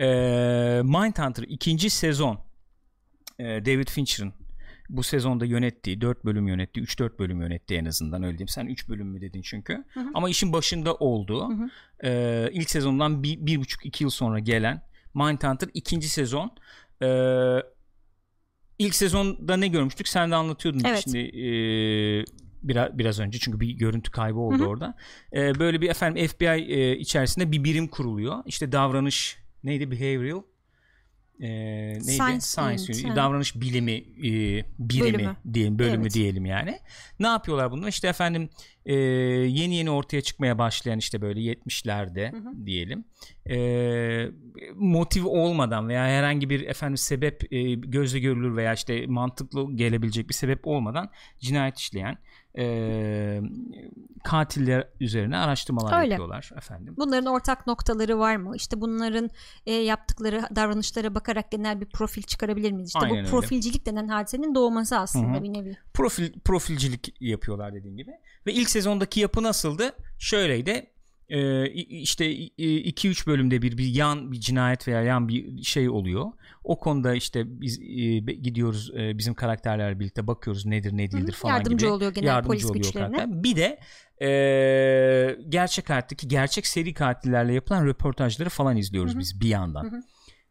E, Mindhunter ikinci sezon e, David Fincher'ın bu sezonda yönettiği 4 bölüm yönetti 3-4 bölüm yönetti en azından öyle diyeyim sen 3 bölüm mü dedin çünkü Hı hı. ama işin başında olduğu Hı hı. e, ilk sezondan bir, bir buçuk iki yıl sonra gelen Mindhunter ikinci sezon e, ilk sezonda ne görmüştük sen de anlatıyordun Evet. şimdi e, biraz biraz önce çünkü bir görüntü kaybı oldu Hı hı. orada E, böyle bir efendim FBI e, içerisinde bir birim kuruluyor işte davranış neydi behavioral e, neydi Science science unit, ha. davranış bilimi e, birimi Bölümü. diyelim bölümü Evet. diyelim yani ne yapıyorlar bunlar işte efendim e, yeni yeni ortaya çıkmaya başlayan işte böyle 70'lerde Hı hı. diyelim e, motiv olmadan veya herhangi bir efendim sebep e, gözle görülür veya işte mantıklı gelebilecek bir sebep olmadan cinayet işleyen e, katiller üzerine araştırmalar Öyle. yapıyorlar efendim. Bunların ortak noktaları var mı? İşte bunların e, yaptıkları davranışlara bakarak genel bir profil çıkarabilir miyiz? İşte Aynen bu öyle. profilcilik denen hadisenin doğması aslında Hı hı. bir nevi. profil profilcilik yapıyorlar dediğim gibi. Ve ilk sezondaki yapı nasıldı? Şöyleydi. İ- işte 2-3 bölümde bir bir yan bir cinayet veya yan bir şey oluyor. O konuda işte biz e, gidiyoruz e, bizim karakterlerle birlikte bakıyoruz nedir ne değildir Hı hı. falan Yardımcı gibi. oluyor genel Yardımcı polis oluyor güçlerine. karakter. Bir de e, gerçek hayattaki gerçek seri katillerle yapılan röportajları falan izliyoruz Hı hı. biz bir yandan. Hı hı.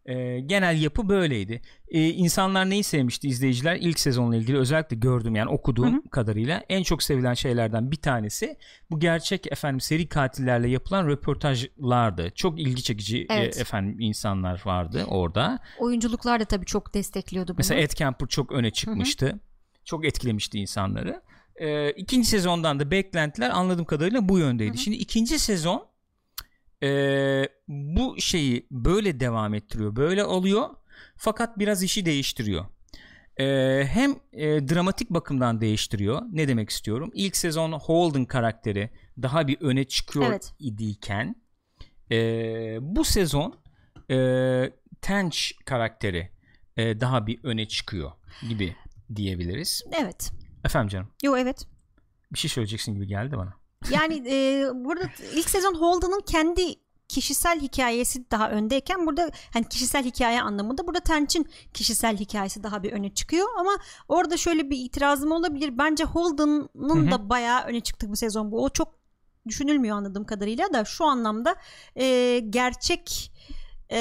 E, genel yapı böyleydi. E, insanlar neyi sevmişti izleyiciler? İlk sezonla ilgili özellikle gördüm yani okuduğum Hı hı. kadarıyla en çok sevilen şeylerden bir tanesi bu gerçek efendim seri katillerle yapılan röportajlardı. Çok ilgi çekici e, Evet. efendim insanlar vardı orada. Oyunculuklar da tabii çok destekliyordu bunu. Mesela Ed Kemper çok öne çıkmıştı. Çok etkilemişti insanları. Ee, ikinci sezondan da beklentiler anladığım kadarıyla bu yöndeydi. Hı hı. Şimdi ikinci sezon e, bu şeyi böyle devam ettiriyor. Böyle alıyor. Fakat biraz işi değiştiriyor. Ee, hem e, dramatik bakımdan değiştiriyor. Ne demek istiyorum? İlk sezon Holden karakteri daha bir öne çıkıyor Evet. idiyken e, bu sezon e, Tench karakteri e, daha bir öne çıkıyor gibi diyebiliriz. Evet. Efendim canım Yo evet. bir şey söyleyeceksin gibi geldi bana. Yani e, burada ilk sezon Holden'ın kendi kişisel hikayesi daha öndeyken burada hani kişisel hikaye anlamında burada Tench'in kişisel hikayesi daha bir öne çıkıyor ama orada şöyle bir itirazım olabilir. Bence Holden'ın da bayağı öne çıktı bu sezon bu. O çok düşünülmüyor anladığım kadarıyla da şu anlamda e, gerçek e,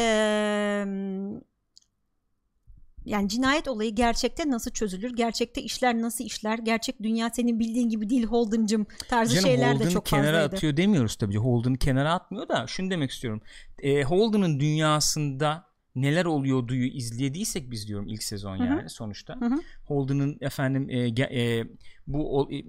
yani cinayet olayı gerçekte nasıl çözülür? Gerçekte işler nasıl işler? Gerçek dünya senin bildiğin gibi değil Holden'cım tarzı Canım şeyler de Holden'ı çok kenara fazlaydı. atıyor demiyoruz tabii. Holden'ı kenara atmıyor da şunu demek istiyorum. E, Holden'ın dünyasında neler oluyorduyu izlediysek biz diyorum ilk sezon yani sonuçta. Hı hı. Holden'ın efendim e, e, bu o- e,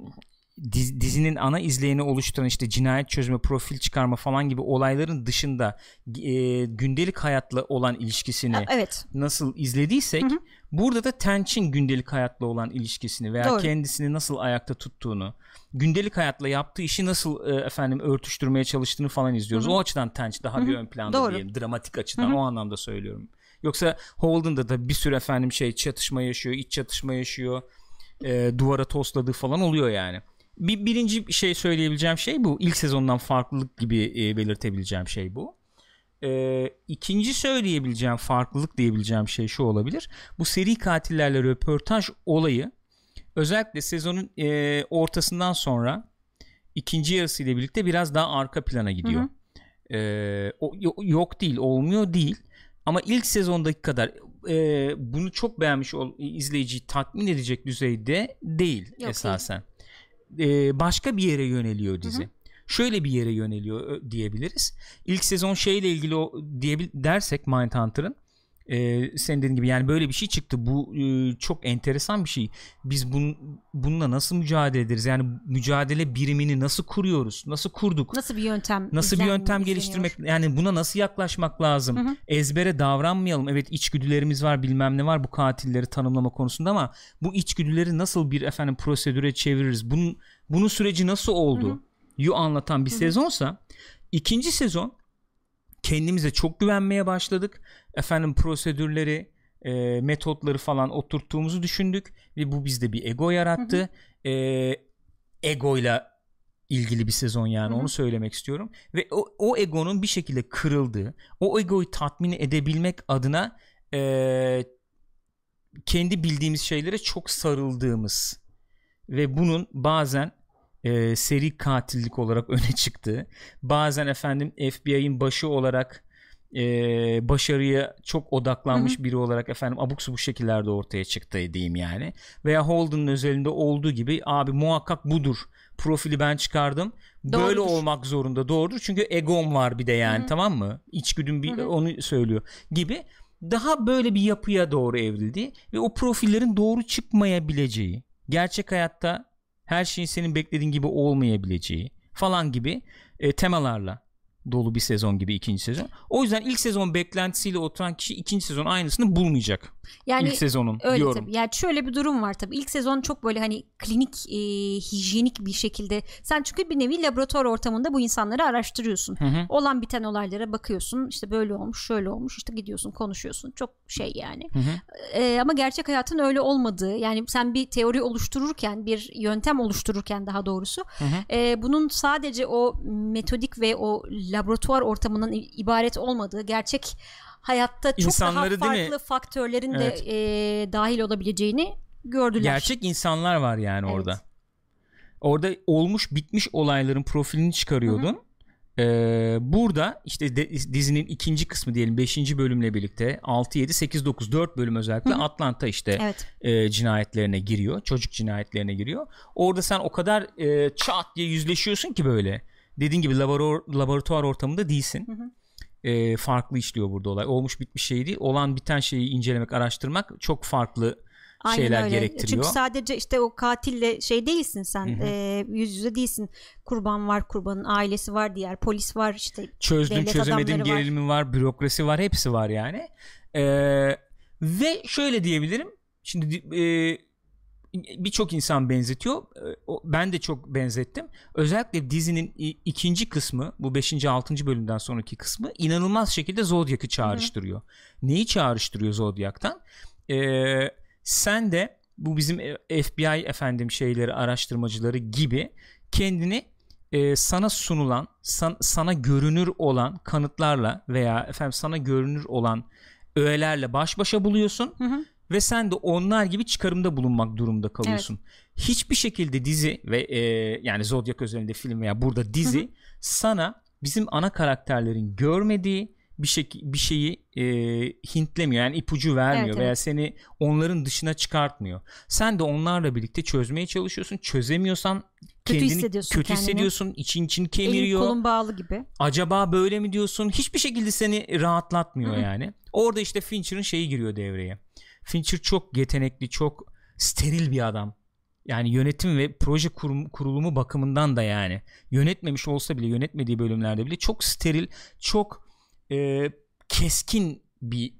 diz- dizinin ana izleyeni oluşturan işte cinayet çözme, profil çıkarma falan gibi olayların dışında e, gündelik hayatla olan ilişkisini Evet. nasıl izlediysek Hı hı. burada da Tench'in gündelik hayatla olan ilişkisini veya Doğru. kendisini nasıl ayakta tuttuğunu gündelik hayatla yaptığı işi nasıl e, efendim örtüştürmeye çalıştığını falan izliyoruz. Hı hı. O açıdan Tench daha Hı bir hı. ön planda Doğru. diyelim. Dramatik açıdan Hı hı. o anlamda söylüyorum. Yoksa Holden'da da bir sürü efendim şey çatışma yaşıyor, iç çatışma yaşıyor. e, duvara tosladığı falan oluyor yani. Bir birinci şey söyleyebileceğim şey bu. İlk sezondan farklılık gibi e, belirtebileceğim şey bu. E, ikinci söyleyebileceğim farklılık diyebileceğim şey şu olabilir. Bu seri katillerle röportaj olayı özellikle sezonun e, ortasından sonra ikinci yarısı ile birlikte biraz daha arka plana gidiyor. Hı E, o, yo- yok değil, olmuyor değil. Ama ilk sezondaki kadar e, bunu çok beğenmiş ol, izleyiciyi tatmin edecek düzeyde değil Yok, esasen. E, başka bir yere yöneliyor dizi. Hı Şöyle bir yere yöneliyor ö- diyebiliriz. İlk sezon şeyle ilgili o diyebil dersek Mindhunter'ın e, senin dediğin gibi yani böyle bir şey çıktı. Bu e, çok enteresan bir şey. Biz bun, bununla nasıl mücadele ederiz? Yani mücadele birimini nasıl kuruyoruz? Nasıl kurduk? Nasıl bir yöntem? Nasıl bir yöntem izleniyor? geliştirmek yani buna nasıl yaklaşmak lazım? Hı hı. Ezbere davranmayalım. Evet içgüdülerimiz var, bilmem ne var bu katilleri tanımlama konusunda ama bu içgüdüleri nasıl bir efendim prosedüre çeviririz? Bunun bunun süreci nasıl oldu? Hı hı. yu anlatan bir sezonsa ikinci sezon kendimize çok güvenmeye başladık. Efendim prosedürleri, e, metotları falan oturttuğumuzu düşündük ve bu bizde bir ego yarattı. E, egoyla ilgili bir sezon yani Hı hı. onu söylemek istiyorum ve o, o egonun bir şekilde kırıldığı o egoyu tatmin edebilmek adına eee, kendi bildiğimiz şeylere çok sarıldığımız ve bunun bazen eee, seri katillik olarak öne çıktığı bazen efendim FBI'ın başı olarak eee, başarıya çok odaklanmış biri olarak efendim abuk subuk şekillerde ortaya çıktı diyeyim yani. Veya Holden'ın özelinde olduğu gibi abi muhakkak budur profili ben çıkardım. Böyle Doğrudur. olmak zorunda. Doğrudur. Çünkü egom var bir de yani Hı. hı. tamam mı? İçgüdüm bir Hı hı. onu söylüyor gibi. Daha böyle bir yapıya doğru evrildi ve o profillerin doğru çıkmayabileceği gerçek hayatta her şeyin senin beklediğin gibi olmayabileceği falan gibi e, temalarla dolu bir sezon gibi ikinci sezon. O yüzden ilk sezon beklentisiyle oturan kişi ikinci sezon aynısını bulmayacak. Yani ilk sezonun Öyle diyorum. tabii. Yani şöyle bir durum var tabii. İlk sezon çok böyle hani klinik, e, hijyenik bir şekilde. Sen çünkü bir nevi laboratuvar ortamında bu insanları araştırıyorsun. Hı hı. Olan biten olaylara bakıyorsun. İşte böyle olmuş, şöyle olmuş. İşte gidiyorsun, konuşuyorsun. Çok şey yani. Hı hı. E, ama gerçek hayatın öyle olmadığı. Yani sen bir teori oluştururken, bir yöntem oluştururken daha doğrusu Hı hı. e, bunun sadece o metodik ve o laboratuvar ortamının ibaret olmadığı gerçek hayatta çok İnsanları daha farklı faktörlerin Evet. de e, dahil olabileceğini gördüler. Gerçek insanlar var yani Evet. orada. Orada olmuş bitmiş olayların profilini çıkarıyordun. Ee, burada işte de- dizinin ikinci kısmı diyelim 5. bölümle birlikte 6 7 8 9 4 bölüm özellikle Hı hı. Atlanta işte Evet. e, cinayetlerine giriyor. Çocuk cinayetlerine giriyor. Orada sen o kadar e, çat diye yüzleşiyorsun ki böyle. Dediğin gibi laboratuvar, laboratuvar ortamında değilsin. Hı hı. E, farklı işliyor burada olay. Olmuş bitmiş şey değil. Olan biten şeyi incelemek, araştırmak çok farklı Aynen şeyler öyle. gerektiriyor. Çünkü sadece işte o katille şey değilsin sen. Hı hı. e, yüz yüze değilsin. Kurban var, kurbanın ailesi var, diğer polis var işte. çözdüm çözemedim adamları var. gerilimi var. bürokrasi var hepsi var yani Ee, ve şöyle diyebilirim şimdi e, birçok insan benzetiyor Ee, ben de çok benzettim özellikle dizinin ikinci kısmı bu 5. 6. bölümden sonraki kısmı inanılmaz şekilde Zodiac'ı çağrıştırıyor neyi çağrıştırıyor Zodiac'tan Ee, sen de bu bizim e, FBI efendim şeyleri araştırmacıları gibi kendini e, sana sunulan san- sana görünür olan kanıtlarla veya efendim sana görünür olan öğelerle baş başa buluyorsun Hı hı. Ve sen de onlar gibi çıkarımda bulunmak durumunda kalıyorsun. Hiçbir şekilde dizi ve e, yani Zodiac özelinde film veya burada dizi sana bizim ana karakterlerin görmediği bir şey bir şeyi e, hintlemiyor yani ipucu vermiyor Evet, veya evet. seni onların dışına çıkartmıyor. Sen de onlarla birlikte çözmeye çalışıyorsun. Çözemiyorsan Kötü kendini hissediyorsun kötü kendini. hissediyorsun. için için Elin kemiriyor. kolun bağlı gibi. Acaba böyle mi diyorsun? Hiçbir şekilde seni rahatlatmıyor Hı hı. yani. Orada işte Fincher'ın şeyi giriyor devreye. Fincher çok yetenekli, çok steril bir adam. Yani yönetim ve proje kurum- kurulumu bakımından da yani yönetmemiş olsa bile yönetmediği bölümlerde bile çok steril, çok e, keskin bir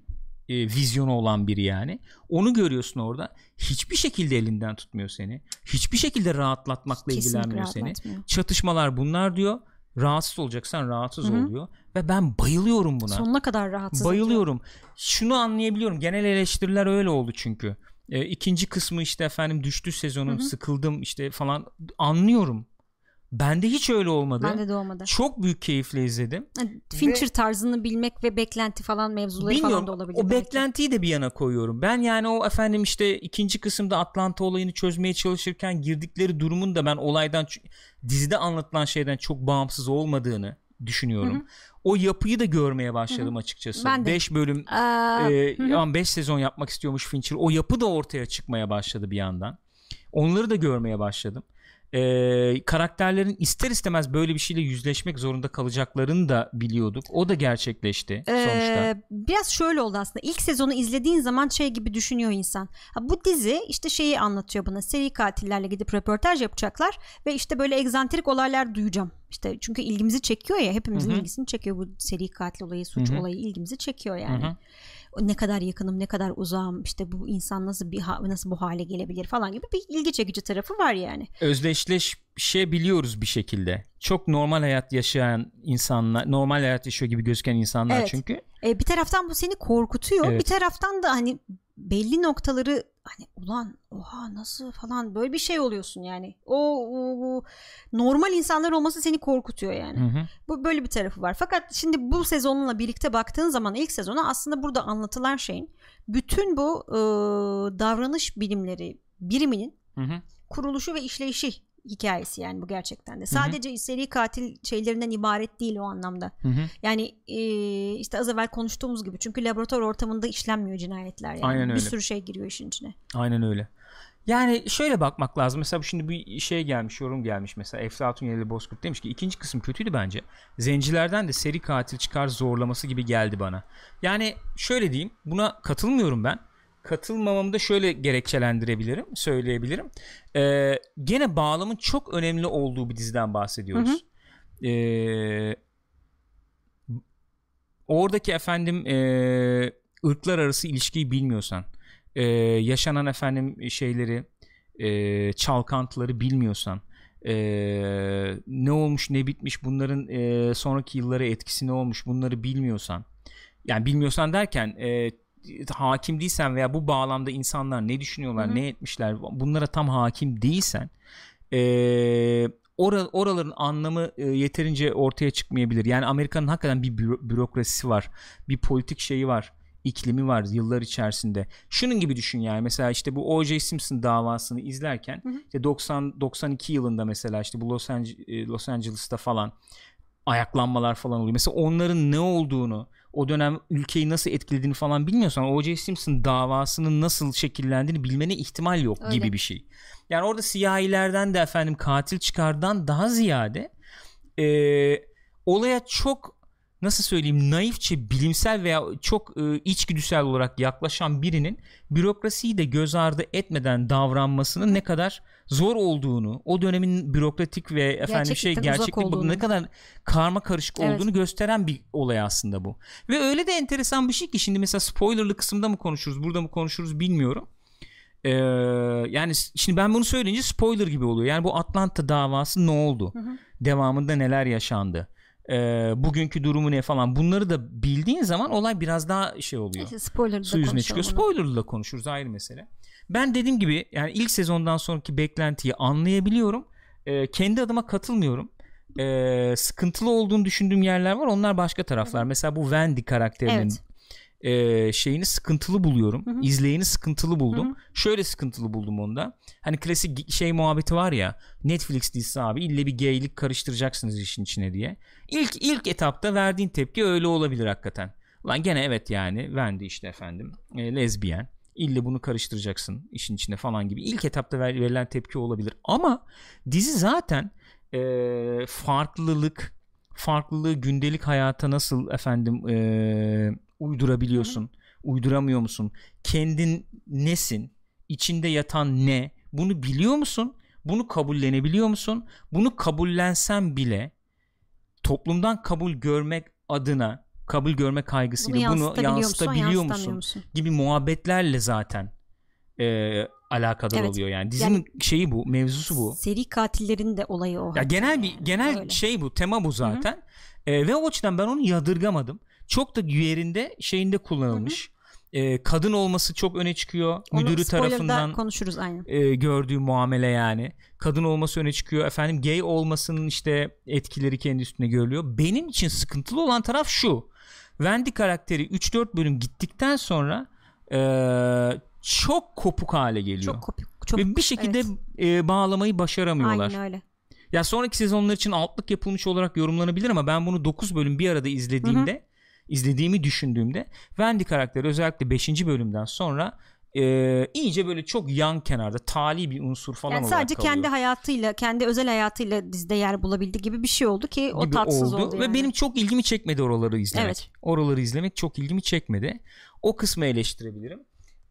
e, vizyonu olan biri yani. Onu görüyorsun orada. Hiçbir şekilde elinden tutmuyor seni. Hiçbir şekilde rahatlatmakla Kesinlikle ilgilenmiyor seni çatışmalar bunlar diyor. Rahatsız olacaksan rahatsız Hı hı. oluyor ve ben bayılıyorum buna. Sonuna kadar rahatsız ediyor. bayılıyorum. Şunu anlayabiliyorum. Genel eleştiriler öyle oldu çünkü. E, ikinci kısmı işte efendim düştü sezonun Hı hı. sıkıldım işte falan anlıyorum. Bende hiç öyle olmadı. Bende de olmadı. Çok büyük keyifle izledim. Fincher tarzını bilmek ve beklenti falan mevzuları falan Bilmiyorum da olabilir. o belki. beklentiyi de bir yana koyuyorum. Ben yani o efendim işte ikinci kısımda Atlanta olayını çözmeye çalışırken girdikleri durumun da ben olaydan dizide anlatılan şeyden çok bağımsız olmadığını düşünüyorum. Hı hı. O yapıyı da görmeye başladım açıkçası. Ben de. 5 bölüm Aa, e, 5 sezon yapmak istiyormuş Fincher. O yapı da ortaya çıkmaya başladı bir yandan. Onları da görmeye başladım. E, karakterlerin ister istemez böyle bir şeyle yüzleşmek zorunda kalacaklarını da biliyorduk. O da gerçekleşti sonuçta. Ee, biraz şöyle oldu aslında. İlk sezonu izlediğin zaman şey gibi düşünüyor insan. Ha, bu dizi işte şeyi anlatıyor bana. Seri katillerle gidip röportaj yapacaklar ve işte böyle egzantrik olaylar duyacağım. İşte çünkü ilgimizi çekiyor ya hepimizin Hı hı. ilgisini çekiyor bu seri katil olayı, suç Hı hı. olayı ilgimizi çekiyor yani. Hı hı. O Ne kadar yakınım, ne kadar uzağım, işte bu insan nasıl bir nasıl bu hale gelebilir falan gibi bir ilgi çekici tarafı var yani. özdeşleşebiliyoruz bir şekilde. Çok normal hayat yaşayan insanlar, normal hayat yaşıyor gibi gözüken insanlar Evet. çünkü. E, bir taraftan bu seni korkutuyor. Evet. Bir taraftan da hani belli noktaları hani ulan oha nasıl falan böyle bir şey oluyorsun yani. O, o, o normal insanlar olması seni korkutuyor yani. Hı hı. Bu böyle bir tarafı var. Fakat şimdi bu sezonla birlikte baktığın zaman ilk sezona aslında burada anlatılan şeyin bütün bu e, davranış bilimleri biriminin Hı hı. kuruluşu ve işleyişi hikayesi yani bu gerçekten de. Sadece seri katil şeylerinden ibaret değil o anlamda. Hı hı. Yani e, işte az evvel konuştuğumuz gibi çünkü laboratuvar ortamında işlenmiyor cinayetler yani. Aynen Bir öyle. sürü şey giriyor işin içine. Aynen öyle. Yani şöyle bakmak lazım. Mesela şimdi bir şey gelmiş, yorum gelmiş mesela. Eflatun Yeli Bozkurt demiş ki ikinci kısım kötüydü bence. Zencilerden de seri katil çıkar zorlaması gibi geldi bana. Yani şöyle diyeyim, buna katılmıyorum ben. Katılmamamı da şöyle gerekçelendirebilirim, söyleyebilirim. Ee, gene bağlamın çok önemli olduğu bir diziden bahsediyoruz. Ee, oradaki efendim e, ırklar arası ilişkiyi bilmiyorsan e, yaşanan efendim şeyleri e, çalkantıları bilmiyorsan e, ne olmuş ne bitmiş bunların e, sonraki yıllara etkisi ne olmuş bunları bilmiyorsan yani bilmiyorsan derken e, hakim değilsen veya bu bağlamda insanlar ne düşünüyorlar Hı hı. ne etmişler bunlara tam hakim değilsen e, ora- oraların anlamı e, yeterince ortaya çıkmayabilir. Yani Amerika'nın hakikaten bir büro- bürokrasisi var. Bir politik şeyi var. iklimi var yıllar içerisinde. Şunun gibi düşün yani mesela işte bu O.J. Simpson davasını izlerken Hı hı. işte 90 92 yılında mesela işte bu Los, Ange- e, Los Angeles'ta falan ayaklanmalar falan oluyor. Mesela onların ne olduğunu, o dönem ülkeyi nasıl etkilediğini falan bilmiyorsan O.J. Simpson davasının nasıl şekillendiğini bilmene ihtimal yok Öyle. gibi bir şey. Yani orada siyahilerden de efendim katil çıkardan daha ziyade e, olaya çok nasıl söyleyeyim naifçe bilimsel veya çok e, içgüdüsel olarak yaklaşan birinin bürokrasiyi de göz ardı etmeden davranmasının ne kadar zor olduğunu, o dönemin bürokratik ve efendim şey gerçeklik olduğunu. ne kadar karma karışık Evet. olduğunu gösteren bir olay aslında bu. Ve öyle de enteresan bir şey ki şimdi mesela spoilerlı kısımda mı konuşuruz, burada mı konuşuruz bilmiyorum. Ee, yani şimdi ben bunu söyleyince spoiler gibi oluyor. Yani bu Atlanta davası ne oldu? Hı hı. Devamında neler yaşandı? Ee, bugünkü durumu ne falan bunları da bildiğin zaman olay biraz daha şey oluyor. Neyse spoiler'da Su yüzüne çıkıyor. Spoiler'la konuşuruz ayrı mesele. Ben dediğim gibi yani ilk sezondan sonraki beklentiyi anlayabiliyorum. Ee, kendi adıma katılmıyorum. Ee, sıkıntılı olduğunu düşündüğüm yerler var. Onlar başka taraflar. Mesela bu Wendy karakterinin Evet. e, şeyini sıkıntılı buluyorum. Hı hı. İzleyeni sıkıntılı buldum. Hı hı. Şöyle sıkıntılı buldum onda. Hani klasik şey muhabbeti var ya. Netflix dizisi abi ille bir gaylik karıştıracaksınız işin içine diye. İlk ilk etapta verdiğin tepki öyle olabilir hakikaten. Lan gene evet yani Wendy işte efendim e, lezbiyen. İlle bunu karıştıracaksın işin içine falan gibi. İlk etapta ver- verilen tepki olabilir. Ama dizi zaten e, farklılık, farklılığı gündelik hayata nasıl efendim e, uydurabiliyorsun, uyduramıyor musun? Kendin nesin? İçinde yatan ne? Bunu biliyor musun? Bunu kabullenebiliyor musun? Bunu kabullensen bile toplumdan kabul görmek adına kabul görme Bunu kaygısıyla bunu yansıtabiliyor musun, yansıtabiliyor yansıtamıyor musun? musun? gibi muhabbetlerle zaten e, alakadar Evet. oluyor yani. Dizinin şeyi bu, mevzusu bu. Seri katillerin de olayı o. Ya genel bir yani. genel Öyle. şey bu, tema bu zaten. E, ve o açıdan ben onu yadırgamadım. Çok da yerinde şeyinde kullanılmış. E, kadın olması çok öne çıkıyor. Onu Müdürü tarafından konuşuruz aynen. e, gördüğü muamele yani. Kadın olması öne çıkıyor. Efendim gay olmasının işte etkileri kendi üstüne görülüyor. Benim için sıkıntılı olan taraf şu. Wendy karakteri 3-4 bölüm gittikten sonra e, çok kopuk hale geliyor. Çok kopuk. Çok, Ve bir şekilde evet. e, bağlamayı başaramıyorlar. Aynen öyle. Ya sonraki sezonlar için altlık yapılmış olarak yorumlanabilir ama ben bunu 9 bölüm bir arada izlediğimde izlediğimi düşündüğümde Wendy karakteri özellikle 5. bölümden sonra e, iyice böyle çok yan kenarda tali bir unsur falan Yani olarak sadece kalıyor. kendi hayatıyla, kendi özel hayatıyla dizide yer bulabildi gibi bir şey oldu ki o gibi tatsız oldu. Ve yani. benim çok ilgimi çekmedi oraları izlemek. Evet. Oraları izlemek çok ilgimi çekmedi. O kısmı eleştirebilirim.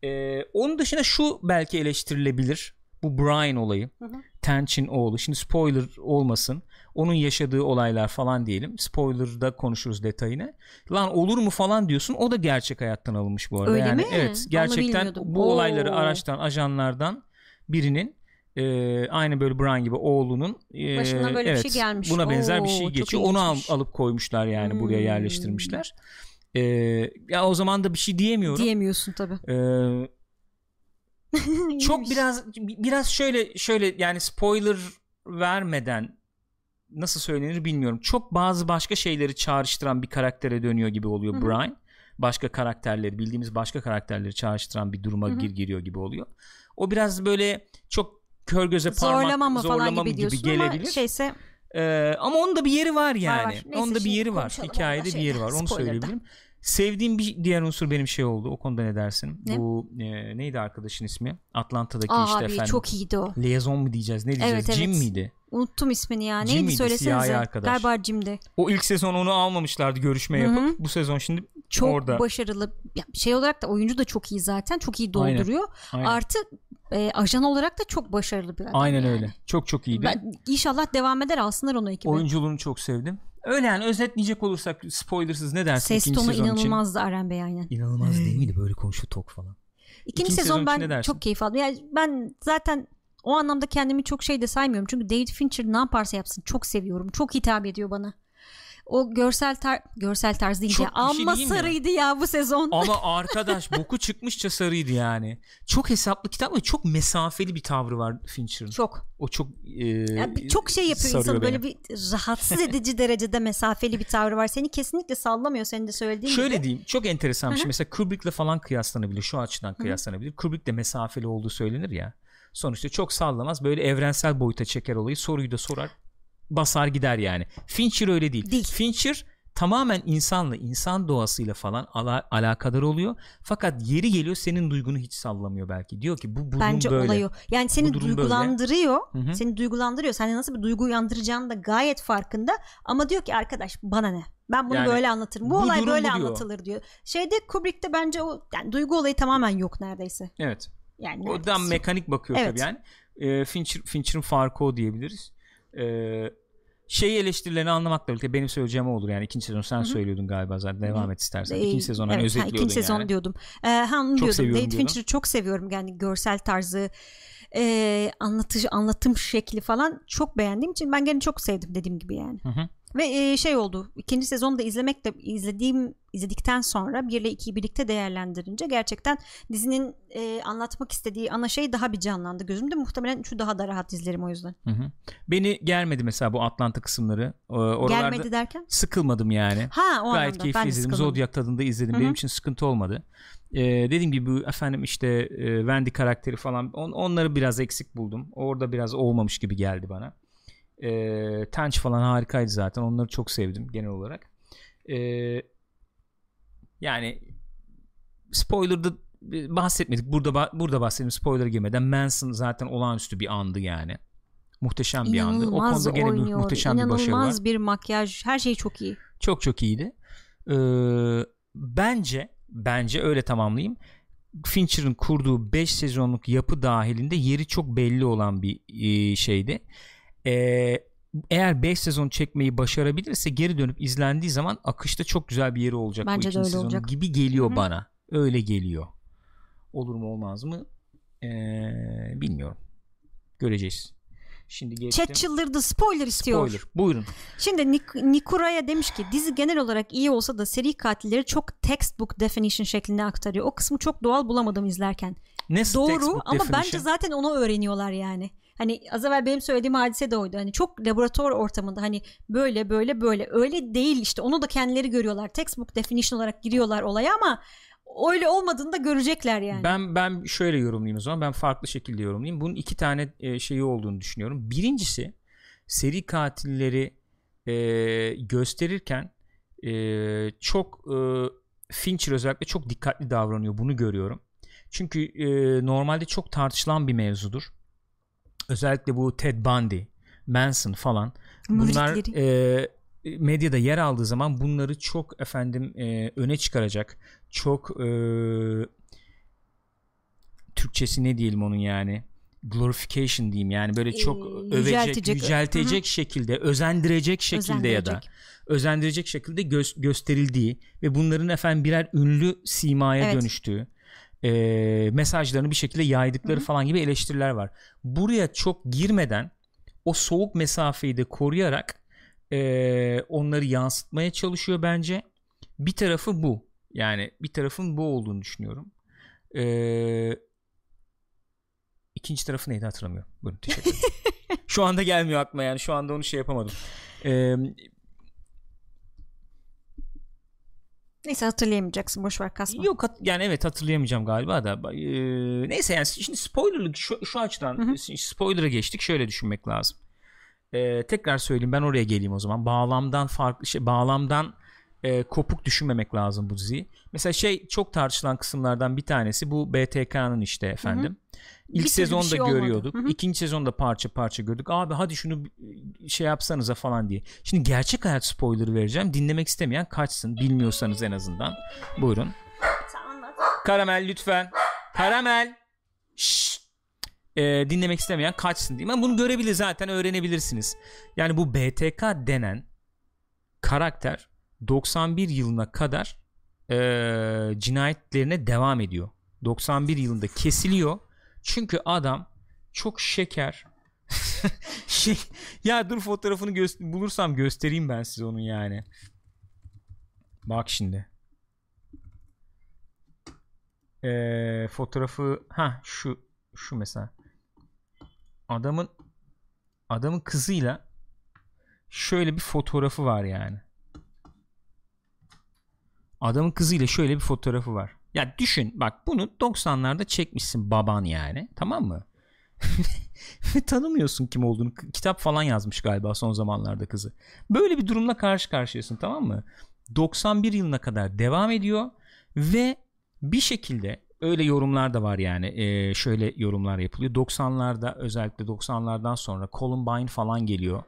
Ee, onun dışında şu belki eleştirilebilir. Bu Brian olayı. Hı hı. Tench'in oğlu. Şimdi spoiler olmasın. Onun yaşadığı olaylar falan diyelim. Spoiler'da konuşuruz detayını. Lan olur mu falan diyorsun. O da gerçek hayattan alınmış bu arada. Öyle yani mi? evet gerçekten bu Oo. olayları araştıran ajanlardan birinin e, aynı böyle Brian gibi oğlunun e, Başına böyle bir evet, şey gelmiş. Buna benzer bir Oo, şey çok geçiyor. Onu al- alıp koymuşlar yani buraya Hmm. çok biraz biraz şöyle şöyle yani spoiler vermeden nasıl söylenir bilmiyorum. Çok bazı başka şeyleri çağrıştıran bir karaktere dönüyor gibi oluyor. Brian. Başka karakterleri bildiğimiz başka karakterleri çağrıştıran bir duruma gir giriyor gibi oluyor. O biraz böyle çok kör göze parmak Zorlama mı falan zorlama gibi diyorsun gelebilir. ama şeyse Ee, ama onun da bir yeri var yani. var. Neyse, onun da bir yeri var. Hikayede bir yeri var. Onu söyleyebilirim. Sevdiğim bir diğer unsur benim şey oldu. O konuda ne dersin? Ne? Bu e, neydi arkadaşın ismi? Atlanta'daki Aa, işte abi efendim. çok iyiydi o. Liaison mu diyeceğiz? Ne diyeceğiz? Evet, Jim evet. miydi? Unuttum ismini ya. Jim Neydi? Siyahi söylesenize. arkadaş. Galiba Jim'di. O ilk sezon onu almamışlardı görüşme yapıp. Bu sezon şimdi Çok Orada. başarılı. Ya, şey olarak da oyuncu da çok iyi zaten. Çok iyi Aynen. dolduruyor. aynen, Artı e, ajan olarak da çok başarılı bir adam. aynen yani. öyle. Çok çok iyiydi. Ben, inşallah devam eder alsınlar onu ekibe. Oyunculuğunu çok sevdim. Öyle yani özetleyecek olursak spoilersız ne dersin Ses ikinci tonu sezon için? inanılmazdı Aren Bey aynen. İnanılmaz değil miydi böyle konuşu tok falan? İkinci, İkinci sezon sezon ben çok keyif aldım. Yani ben zaten o anlamda kendimi çok şey de saymıyorum. Çünkü David Fincher ne yaparsa yapsın çok seviyorum. Çok hitap ediyor bana. O görsel tar görsel tarz deyince Çok şey amma sarıydı ya bu sezon. Ama arkadaş boku çıkmışça sarıydı yani. Çok hesaplı kitap ve çok mesafeli bir tavrı var Fincher'ın. Çok. O çok e, Ya bir- çok şey yapıyor sarıyor insan böyle bir rahatsız edici derecede mesafeli bir tavrı var. Seni kesinlikle sallamıyor senin de söylediğin Şöyle gibi. diyeyim çok enteresan bir şey. Mesela Kubrick'le falan kıyaslanabilir. Şu açıdan kıyaslanabilir. Kubrick de mesafeli olduğu söylenir ya. Sonuçta çok sallamaz. Böyle evrensel boyuta çeker olayı. Soruyu da sorar. Basar gider yani. Fincher öyle değil. Değil. Fincher tamamen insanla, insan doğasıyla falan ala- alakadar oluyor. Fakat yeri geliyor senin duygunu hiç sallamıyor belki. Diyor ki bu durum Bence böyle. o. Yani seni böyle. duygulandırıyor. Seni duygulandırıyor. Sende nasıl bir duygu uyandıracağını da gayet farkında. Ama diyor ki arkadaş bana ne? Ben bunu Yani böyle anlatırım. Bu, bu olay böyle diyor. anlatılır diyor. Şeyde Kubrick'te bence o yani duygu olayı tamamen yok neredeyse. Evet. Yani O neredeyse. da mekanik bakıyor Evet. tabii yani. Ee, Fincher, Fincher'ın farkı o diyebiliriz. Ee, şey eleştirilerini anlamakla birlikte benim söyleyeceğim o olur yani ikinci sezon sen Hı hı. söylüyordun galiba zaten devam et istersen. Ee, İkinci sezon hani evet, ha, özetliyordun ikinci sezon yani. diyordum. Ee, ha, onu diyordum. seviyorum David. Fincher'ı çok seviyorum. Yani görsel tarzı, e, anlatış, anlatım şekli falan çok beğendiğim için ben gene çok sevdim dediğim gibi yani. Hı hı. Ve e, şey oldu. ikinci sezonu da izlemekle izlediğim izledikten sonra 1 ile 2'yi birlikte değerlendirince gerçekten dizinin e, anlatmak istediği ana şey daha bir canlandı gözümde. Muhtemelen şu daha da rahat izlerim o yüzden. Hı hı. Beni gelmedi mesela bu Atlanta kısımları. Ee, oralarda Gelmedi derken? sıkılmadım yani. Ha o Gayet anlamda. keyifli ben de izledim. Zodiac tadında izledim. Hı hı. Benim için sıkıntı olmadı. Ee, dediğim gibi bu efendim işte e, Wendy karakteri falan on, onları biraz eksik buldum. Orada biraz olmamış gibi geldi bana. Ee, Tench falan harikaydı zaten. Onları çok sevdim genel olarak. Ee, yani spoiler'da e, bahsetmedik. Burada burada bahsettim spoiler girmeden. Manson zaten olağanüstü bir andı yani. Muhteşem bir andı. O İnanılmaz konuda gene oynuyor. muhteşem bir başarı var. İnanılmaz bir makyaj. Her şey çok iyi. Çok çok iyiydi. Ee, bence bence öyle tamamlayayım. Fincher'ın kurduğu 5 sezonluk yapı dahilinde yeri çok belli olan bir e, şeydi. Ee, eğer 5 sezon çekmeyi başarabilirse geri dönüp izlendiği zaman akışta çok güzel bir yeri olacak Bence bu ikinci öyle sezonun olacak. gibi geliyor Hı hı. bana. Öyle geliyor. Olur mu olmaz mı? Ee, bilmiyorum. Göreceğiz. Şimdi geçtim. Chat çıldırdı. Spoiler istiyor. Spoiler. Buyurun. Şimdi Nik- Nikura'ya demiş ki dizi genel olarak iyi olsa da seri katilleri çok textbook definition şeklinde aktarıyor. O kısmı çok doğal bulamadım izlerken. Nasıl Doğru ama definition? bence zaten onu öğreniyorlar yani. Hani az evvel benim söylediğim hadise de oydu. Hani çok laboratuvar ortamında hani böyle böyle böyle öyle değil işte onu da kendileri görüyorlar. Textbook definition olarak giriyorlar olaya ama öyle olmadığını da görecekler yani. Ben ben şöyle yorumlayayım o zaman. Ben farklı şekilde yorumlayayım. Bunun iki tane e, şeyi olduğunu düşünüyorum. Birincisi seri katilleri e, gösterirken e, çok e, Fincher özellikle çok dikkatli davranıyor. Bunu görüyorum. Çünkü e, normalde çok tartışılan bir mevzudur. Özellikle bu Ted Bundy, Manson falan. Bunlar Müritleri. e, medyada yer aldığı zaman bunları çok efendim e, öne çıkaracak. Çok e, Türkçesi ne diyelim onun yani glorification diyeyim yani böyle çok Ee, övecek, yüceltecek. yüceltecek, şekilde, özendirecek şekilde ya da Özendirecek. özendirecek şekilde gö- gösterildiği ve bunların efendim birer ünlü simaya Evet. dönüştüğü e, mesajlarını bir şekilde yaydıkları Hı hı. falan gibi eleştiriler var. Buraya çok girmeden o soğuk mesafeyi de koruyarak e, onları yansıtmaya çalışıyor bence. Bir tarafı bu. Yani bir tarafın bu olduğunu düşünüyorum. E, ikinci tarafı neydi hatırlamıyorum. Buyurun teşekkür ederim. Şu anda gelmiyor aklıma yani. Şu anda onu şey yapamadım. Ee, Neyse hatırlayamayacaksın boş ver kasma. Yok hat- yani evet hatırlayamayacağım galiba da. Ee, neyse yani şimdi spoilerlık şu, şu açıdan Hı hı. spoiler'a geçtik. Şöyle düşünmek lazım. Ee, tekrar söyleyeyim ben oraya geleyim o zaman. Bağlamdan farklı şey bağlamdan e, kopuk düşünmemek lazım bu diziyi. Mesela şey çok tartışılan kısımlardan bir tanesi bu BTK'nın işte efendim. Bir İlk türlü bir sezonda şey olmadı. görüyorduk. Hı hı. ikinci sezonda parça parça gördük. Abi hadi şunu şey yapsanıza falan diye. Şimdi gerçek hayat spoiler vereceğim. Dinlemek istemeyen kaçsın. Bilmiyorsanız en azından. Buyurun. Karamel lütfen. Karamel. Ee, dinlemek istemeyen kaçsın diyeyim. Ama bunu görebilir zaten öğrenebilirsiniz. Yani bu BTK denen karakter 91 yılına kadar ee, cinayetlerine devam ediyor. 91 yılında kesiliyor. Çünkü adam çok şeker. şey, ya dur fotoğrafını gö- bulursam göstereyim ben size onun yani. Bak şimdi. Ee, fotoğrafı ha şu şu mesela adamın adamın kızıyla şöyle bir fotoğrafı var yani. Adamın kızıyla şöyle bir fotoğrafı var. Ya düşün bak bunu 90'larda çekmişsin baban yani tamam mı? Tanımıyorsun kim olduğunu. Kitap falan yazmış galiba son zamanlarda kızı. Böyle bir durumla karşı karşıyasın tamam mı? 91 yılına kadar devam ediyor ve bir şekilde öyle yorumlar da var yani Ee, şöyle yorumlar yapılıyor 90'larda özellikle 90'lardan sonra Columbine falan geliyor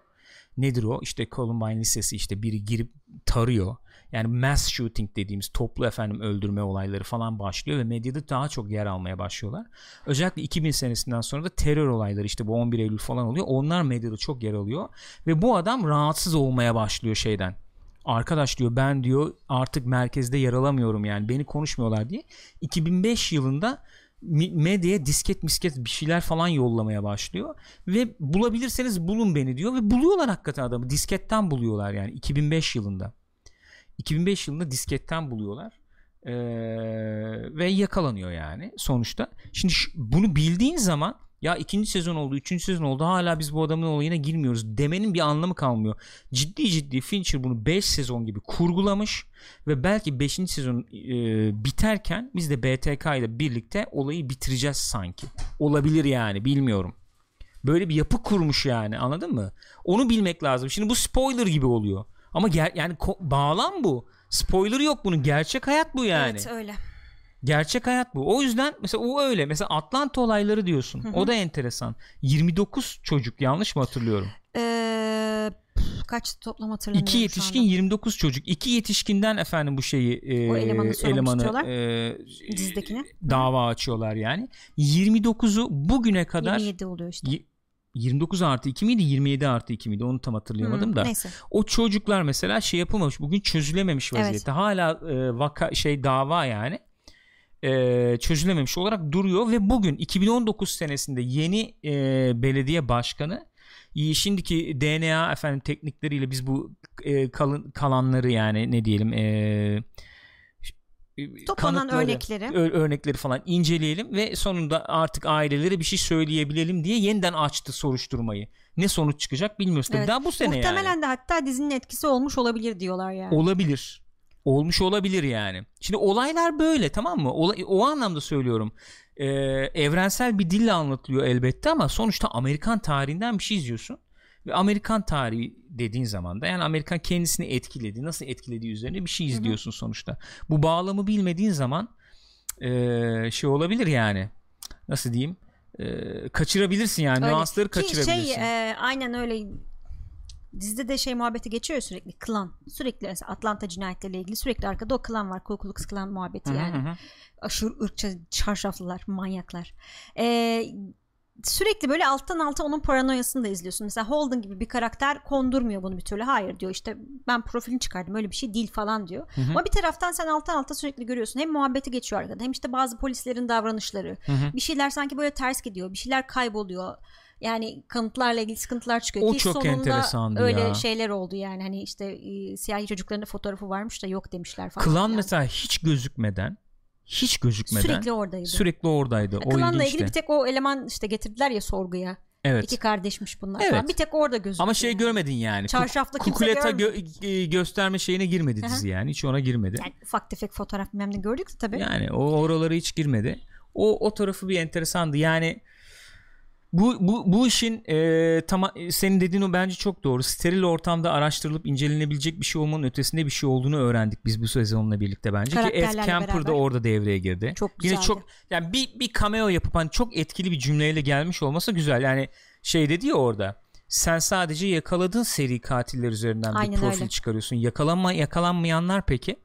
nedir o işte Columbine Lisesi işte biri girip tarıyor yani mass shooting dediğimiz toplu efendim öldürme olayları falan başlıyor ve medyada daha çok yer almaya başlıyorlar. Özellikle 2000 senesinden sonra da terör olayları işte bu 11 Eylül falan oluyor. Onlar medyada çok yer alıyor ve bu adam rahatsız olmaya başlıyor şeyden. Arkadaş diyor ben diyor artık merkezde yer alamıyorum yani beni konuşmuyorlar diye. 2005 yılında medyaya disket misket bir şeyler falan yollamaya başlıyor ve bulabilirseniz bulun beni diyor ve buluyorlar hakikaten adamı. Disketten buluyorlar yani 2005 yılında 2005 yılında disketten buluyorlar. Ee, ve yakalanıyor yani sonuçta. Şimdi şu- bunu bildiğin zaman ya ikinci sezon oldu üçüncü sezon oldu hala biz bu adamın olayına girmiyoruz. demenin bir anlamı kalmıyor. Ciddi ciddi Fincher bunu 5 sezon gibi kurgulamış ve belki 5. sezon e, biterken biz de BTK ile birlikte olayı bitireceğiz sanki. Olabilir yani bilmiyorum. Böyle bir yapı kurmuş yani anladın mı? Onu bilmek lazım. Şimdi bu spoiler gibi oluyor ama ger- yani bağlam bu spoiler yok bunun gerçek hayat bu yani Evet öyle. Gerçek hayat bu. O yüzden mesela o öyle. Mesela Atlanta olayları diyorsun. Hı hı. O da enteresan. 29 çocuk yanlış mı hatırlıyorum? Ee, kaç toplam hatırlamıyorum İki şu yetişkin anda. 29 çocuk. İki yetişkinden efendim bu şeyi e, O elemanı tutuyorlar. e, Dizidekine. dava açıyorlar yani. 29'u bugüne kadar 27 oluyor işte. Y- 29 artı 2 miydi 27 artı 2 miydi onu tam hatırlayamadım Hmm, da. Neyse. O çocuklar mesela şey yapılmamış bugün çözülememiş Evet. vaziyette. Hala e, vaka şey dava yani e, çözülememiş olarak duruyor ve bugün 2019 senesinde yeni e, belediye başkanı e, şimdiki DNA efendim teknikleriyle biz bu e, kalın kalanları yani ne diyelim e, Toplanan örnekleri. örnekleri falan inceleyelim ve sonunda artık ailelere bir şey söyleyebilelim diye yeniden açtı soruşturmayı. Ne sonuç çıkacak bilmiyoruz. Tabii Evet. Daha bu sene Muhtemelen yani. de hatta dizinin etkisi olmuş olabilir diyorlar yani. Olabilir. Olmuş olabilir yani. Şimdi olaylar böyle tamam mı? Olay, o anlamda söylüyorum. Ee, evrensel bir dille anlatılıyor elbette ama sonuçta Amerikan tarihinden bir şey izliyorsun. Ve Amerikan tarihi dediğin zaman da yani Amerikan kendisini etkiledi, nasıl etkilediği üzerine bir şey izliyorsun sonuçta. Bu bağlamı bilmediğin zaman ee, şey olabilir yani. Nasıl diyeyim? Ee, kaçırabilirsin yani. Öyle. Nüansları Ki kaçırabilirsin. şey e, aynen öyle dizide de şey muhabbeti geçiyor sürekli klan sürekli mesela Atlanta cinayetleriyle ilgili sürekli arkada o klan var Ku Klux Klan muhabbeti Hı hı yani hı. aşırı ırkçı çarşaflılar manyaklar Ee, sürekli böyle alttan alta onun paranoyasını da izliyorsun mesela Holden gibi bir karakter kondurmuyor bunu bir türlü hayır diyor işte ben profilini çıkardım öyle bir şey değil falan diyor Hı hı. ama bir taraftan sen alttan alta sürekli görüyorsun hem muhabbeti geçiyor arkada hem işte bazı polislerin davranışları Hı hı. bir şeyler sanki böyle ters gidiyor bir şeyler kayboluyor yani kanıtlarla ilgili sıkıntılar çıkıyor O ki çok sonunda enteresandı öyle ya. şeyler oldu yani hani işte e, siyahi çocukların fotoğrafı varmış da yok demişler falan. Klan yani. mesela hiç gözükmeden hiç gözükmeden Sürekli oradaydı. sürekli oradaydı. O Klanla ilgili bir tek o eleman işte getirdiler ya sorguya. Evet. İki kardeşmiş bunlar Evet. falan. Bir tek orada gözüküyor. Ama şey görmedin yani. Kimse Kukuleta gö- e, gösterme şeyine girmedi Aha. dizi yani. Hiç ona girmedi. Yani ufak tefek fotoğraf bilmem ne gördük de tabii. Yani o oralara hiç girmedi. O o tarafı bir enteresandı. Yani bu bu bu işin e, tamam senin dediğin o bence çok doğru. Steril ortamda araştırılıp incelenebilecek bir şey olmanın ötesinde bir şey olduğunu öğrendik biz bu sezonla birlikte bence ki Ed Kemper beraber. orada devreye girdi. Çok Yine güzeldi. çok yani bir bir cameo yapıp hani çok etkili bir cümleyle gelmiş olması güzel. Yani şey dedi ya orada. Sen sadece yakaladığın seri katiller üzerinden bir Aynen profil öyle. çıkarıyorsun. Yakalanma yakalanmayanlar peki?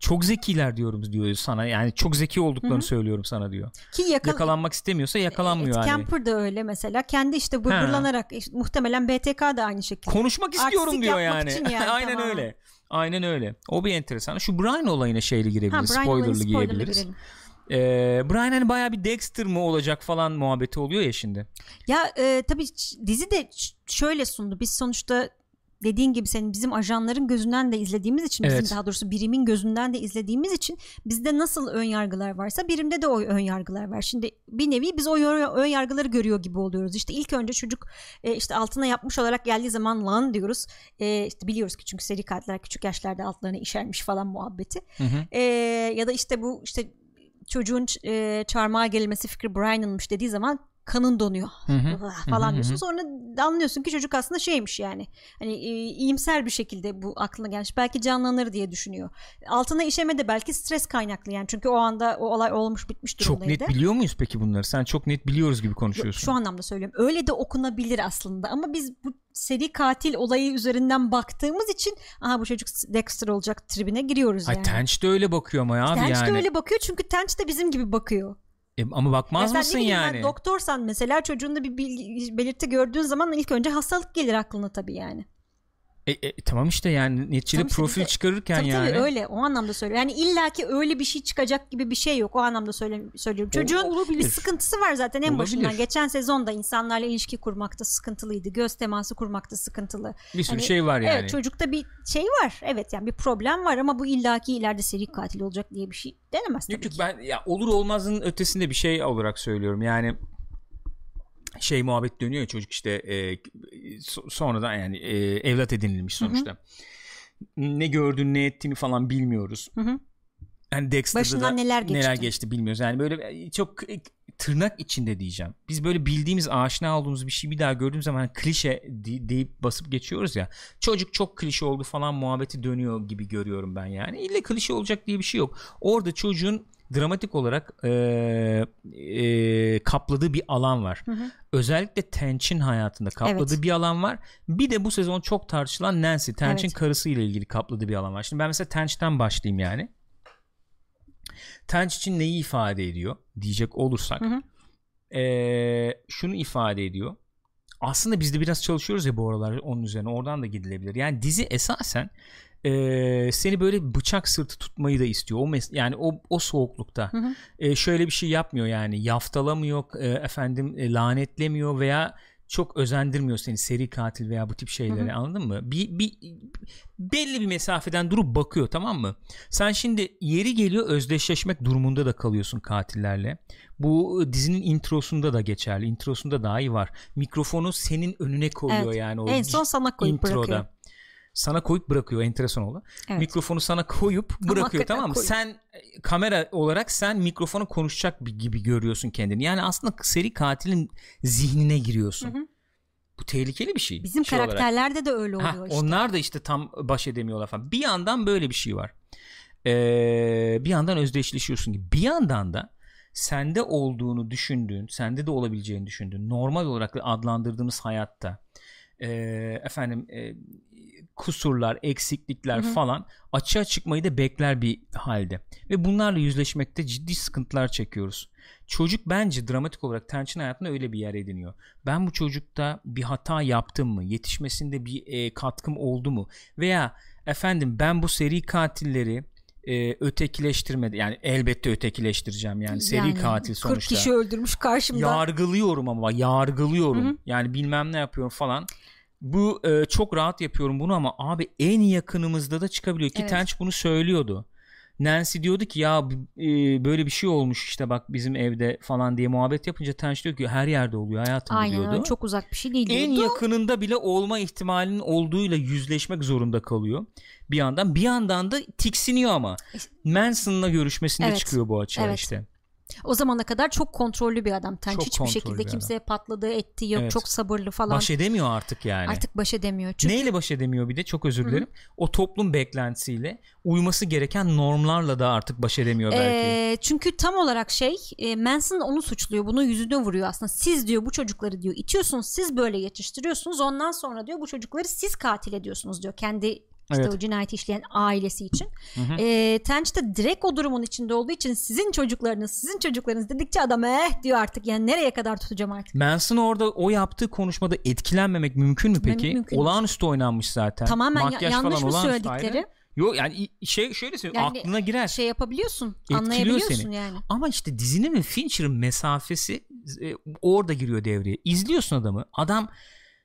Çok zekiler diyorum diyor sana. Yani çok zeki olduklarını söylüyorum sana diyor. Ki yakal- Yakalanmak istemiyorsa yakalanmıyor Ed hani. Kemper da öyle mesela. Kendi işte bırgırlanarak işte muhtemelen BTK da aynı şekilde. Konuşmak istiyorum Artistik diyor yani. yani Aynen tamamen. öyle. Aynen öyle. O bir enteresan. Şu Brian olayına şeyle ha, girebiliriz. Brian spoilerlı girebiliriz. girelim. Ee, Brian hani baya bir Dexter mı olacak falan muhabbeti oluyor ya şimdi. Ya e, tabii dizi de şöyle sundu. Biz sonuçta dediğin gibi senin bizim ajanların gözünden de izlediğimiz için Evet. bizim daha doğrusu birimin gözünden de izlediğimiz için bizde nasıl ön yargılar varsa birimde de o ön yargılar var. Şimdi bir nevi biz o ön yargıları görüyor gibi oluyoruz. İşte ilk önce çocuk e, işte altına yapmış olarak geldiği zaman lan diyoruz. E, işte biliyoruz ki çünkü seri katiller küçük yaşlarda altlarına işermiş falan muhabbeti. Hı hı. E, ya da işte bu işte çocuğun çarmıha gelmesi fikri Brian'ınmış dediği zaman kanın donuyor falan diyorsun. Sonra anlıyorsun ki çocuk aslında şeymiş yani. Hani e, iyimser bir şekilde bu aklına gelmiş. Belki canlanır diye düşünüyor. Altına işeme de belki stres kaynaklı yani. Çünkü o anda o olay olmuş bitmiş Çok durumdaydı. net biliyor muyuz peki bunları? Sen çok net biliyoruz gibi konuşuyorsun. Şu anlamda söylüyorum. Öyle de okunabilir aslında ama biz bu seri katil olayı üzerinden baktığımız için aha bu çocuk Dexter olacak tribine giriyoruz Ay yani. Tench de öyle bakıyor ama abi Tench yani. de öyle bakıyor çünkü Tench de bizim gibi bakıyor. E, ama bakmaz Ya mısın ben yani? doktorsan mesela çocuğunda bir bil- belirti gördüğün zaman ilk önce hastalık gelir aklına tabii yani. E, e, tamam işte yani neticede Tamam işte profil bizde- çıkarırken tabii yani. tabii öyle o anlamda söylüyorum. Yani illaki öyle bir şey çıkacak gibi bir şey yok. O anlamda söyle, söylüyorum. Çocuğun olabilir. bir sıkıntısı var zaten en Olabilir. başından. Geçen sezonda insanlarla ilişki kurmakta sıkıntılıydı. Göz teması kurmakta sıkıntılı. Bir sürü Hani, şey var yani. Evet çocukta bir şey var. Evet yani bir problem var ama bu illaki ileride seri katil olacak diye bir şey denemez tabii yok ki. ben ya olur olmazın ötesinde bir şey olarak söylüyorum. Yani şey muhabbet dönüyor ya çocuk işte e, so- sonradan yani e, evlat edinilmiş sonuçta. Ne gördüğünü ne ettiğini falan bilmiyoruz. Hı hı. Yani Dexter'da Başından da neler geçti. neler geçti bilmiyoruz. Yani böyle çok e, tırnak içinde diyeceğim. Biz böyle bildiğimiz aşina olduğumuz bir şey bir daha gördüğümüz zaman hani klişe de- deyip basıp geçiyoruz ya. Çocuk çok klişe oldu falan muhabbeti dönüyor gibi görüyorum ben yani. İlle klişe olacak diye bir şey yok. Orada çocuğun dramatik olarak e, e, kapladığı bir alan var. Hı hı. Özellikle Tench'in hayatında kapladığı Evet. bir alan var. Bir de bu sezon çok tartışılan Nancy, Tench'in Evet. karısıyla ilgili kapladığı bir alan var. Şimdi ben mesela Tench'ten başlayayım yani. Tench için neyi ifade ediyor diyecek olursak. Hı hı. eee, şunu ifade ediyor. Aslında biz de biraz çalışıyoruz ya bu aralar onun üzerine. Oradan da gidilebilir. Yani dizi esasen eee, seni böyle bıçak sırtı tutmayı da istiyor. O mes- yani o o soğuklukta. Hı hı. E, şöyle bir şey yapmıyor yani yaftalamıyor e, efendim e, lanetlemiyor veya çok özendirmiyor seni seri katil veya bu tip şeyleri anladın mı? Bir, bir belli bir mesafeden durup bakıyor tamam mı? Sen şimdi yeri geliyor özdeşleşmek durumunda da kalıyorsun katillerle. Bu e, dizinin introsunda da geçerli. Introsunda dahi var. Mikrofonu senin önüne koyuyor Evet. yani o En son sana koyup introda. bırakıyor. Sana koyup bırakıyor enteresan oldu. Evet. Mikrofonu sana koyup bırakıyor hakikaten tamam mı? koyuyor. Sen e, kamera olarak sen mikrofonu konuşacak bir- gibi görüyorsun kendini. Yani aslında seri katilin zihnine giriyorsun. Hı hı. Bu tehlikeli bir şey. Bizim şey olarak. karakterlerde de öyle Ha, oluyor işte. Onlar da işte tam baş edemiyorlar falan. Bir yandan böyle bir şey var. Ee, bir yandan özdeşleşiyorsun gibi. Bir yandan da sende olduğunu düşündüğün, sende de olabileceğini düşündüğün, normal olarak adlandırdığımız hayatta e, efendim e, kusurlar, eksiklikler Hı hı. falan açığa çıkmayı da bekler bir halde. Ve bunlarla yüzleşmekte ciddi sıkıntılar çekiyoruz. Çocuk bence dramatik olarak Tench'in hayatında öyle bir yer ediniyor. Ben bu çocukta bir hata yaptım mı? Yetişmesinde bir e, katkım oldu mu? Veya efendim ben bu seri katilleri e, ötekileştirmedi. Yani elbette ötekileştireceğim yani seri Yani katil 40 sonuçta. kişi öldürmüş karşımda. Yargılıyorum ama yargılıyorum. Hı hı. Yani bilmem ne yapıyorum falan. Bu e, çok rahat yapıyorum bunu ama abi en yakınımızda da çıkabiliyor ki Evet. Tench bunu söylüyordu. Nancy diyordu ki ya e, böyle bir şey olmuş işte bak bizim evde falan diye muhabbet yapınca Tench diyor ki her yerde oluyor hayatım Aynen diyordu. öyle çok uzak bir şey değil en diyordu. yakınında bile olma ihtimalinin olduğuyla yüzleşmek zorunda kalıyor bir yandan. Bir yandan da tiksiniyor ama. Manson'la görüşmesinde Evet. çıkıyor bu açığa Evet. işte. O zamana kadar çok kontrollü bir adam. Tenç Çok hiçbir şekilde bir adam. kimseye patladığı ettiği yok. Evet. Çok sabırlı falan. Baş edemiyor artık yani. Artık baş edemiyor. Çünkü Neyle baş edemiyor bir de çok özür dilerim. O toplum beklentisiyle uyması gereken normlarla da artık baş edemiyor belki. Ee, çünkü tam olarak şey e, Manson onu suçluyor. Bunu yüzüne vuruyor aslında. Siz diyor bu çocukları diyor itiyorsunuz. Siz böyle yetiştiriyorsunuz. Ondan sonra diyor bu çocukları siz katil ediyorsunuz diyor. Kendi işte Evet. o cinayeti işleyen ailesi için. Hı hı. Ee, Tench de direkt o durumun içinde olduğu için sizin çocuklarınız, sizin çocuklarınız dedikçe adam eh diyor artık. Yani nereye kadar tutacağım artık. Manson orada o yaptığı konuşmada etkilenmemek mümkün mü peki? Mümkün. Olağanüstü oynanmış zaten. Tamamen ya- Makyaj yanlış falan mı söyledikleri? ayrı. Yok yani şey şöyle söyleyeyim Yani aklına girer. Şey yapabiliyorsun, anlayabiliyorsun seni. yani. Ama işte dizinin ve Fincher'ın mesafesi e, orada giriyor devreye. İzliyorsun adamı. Adam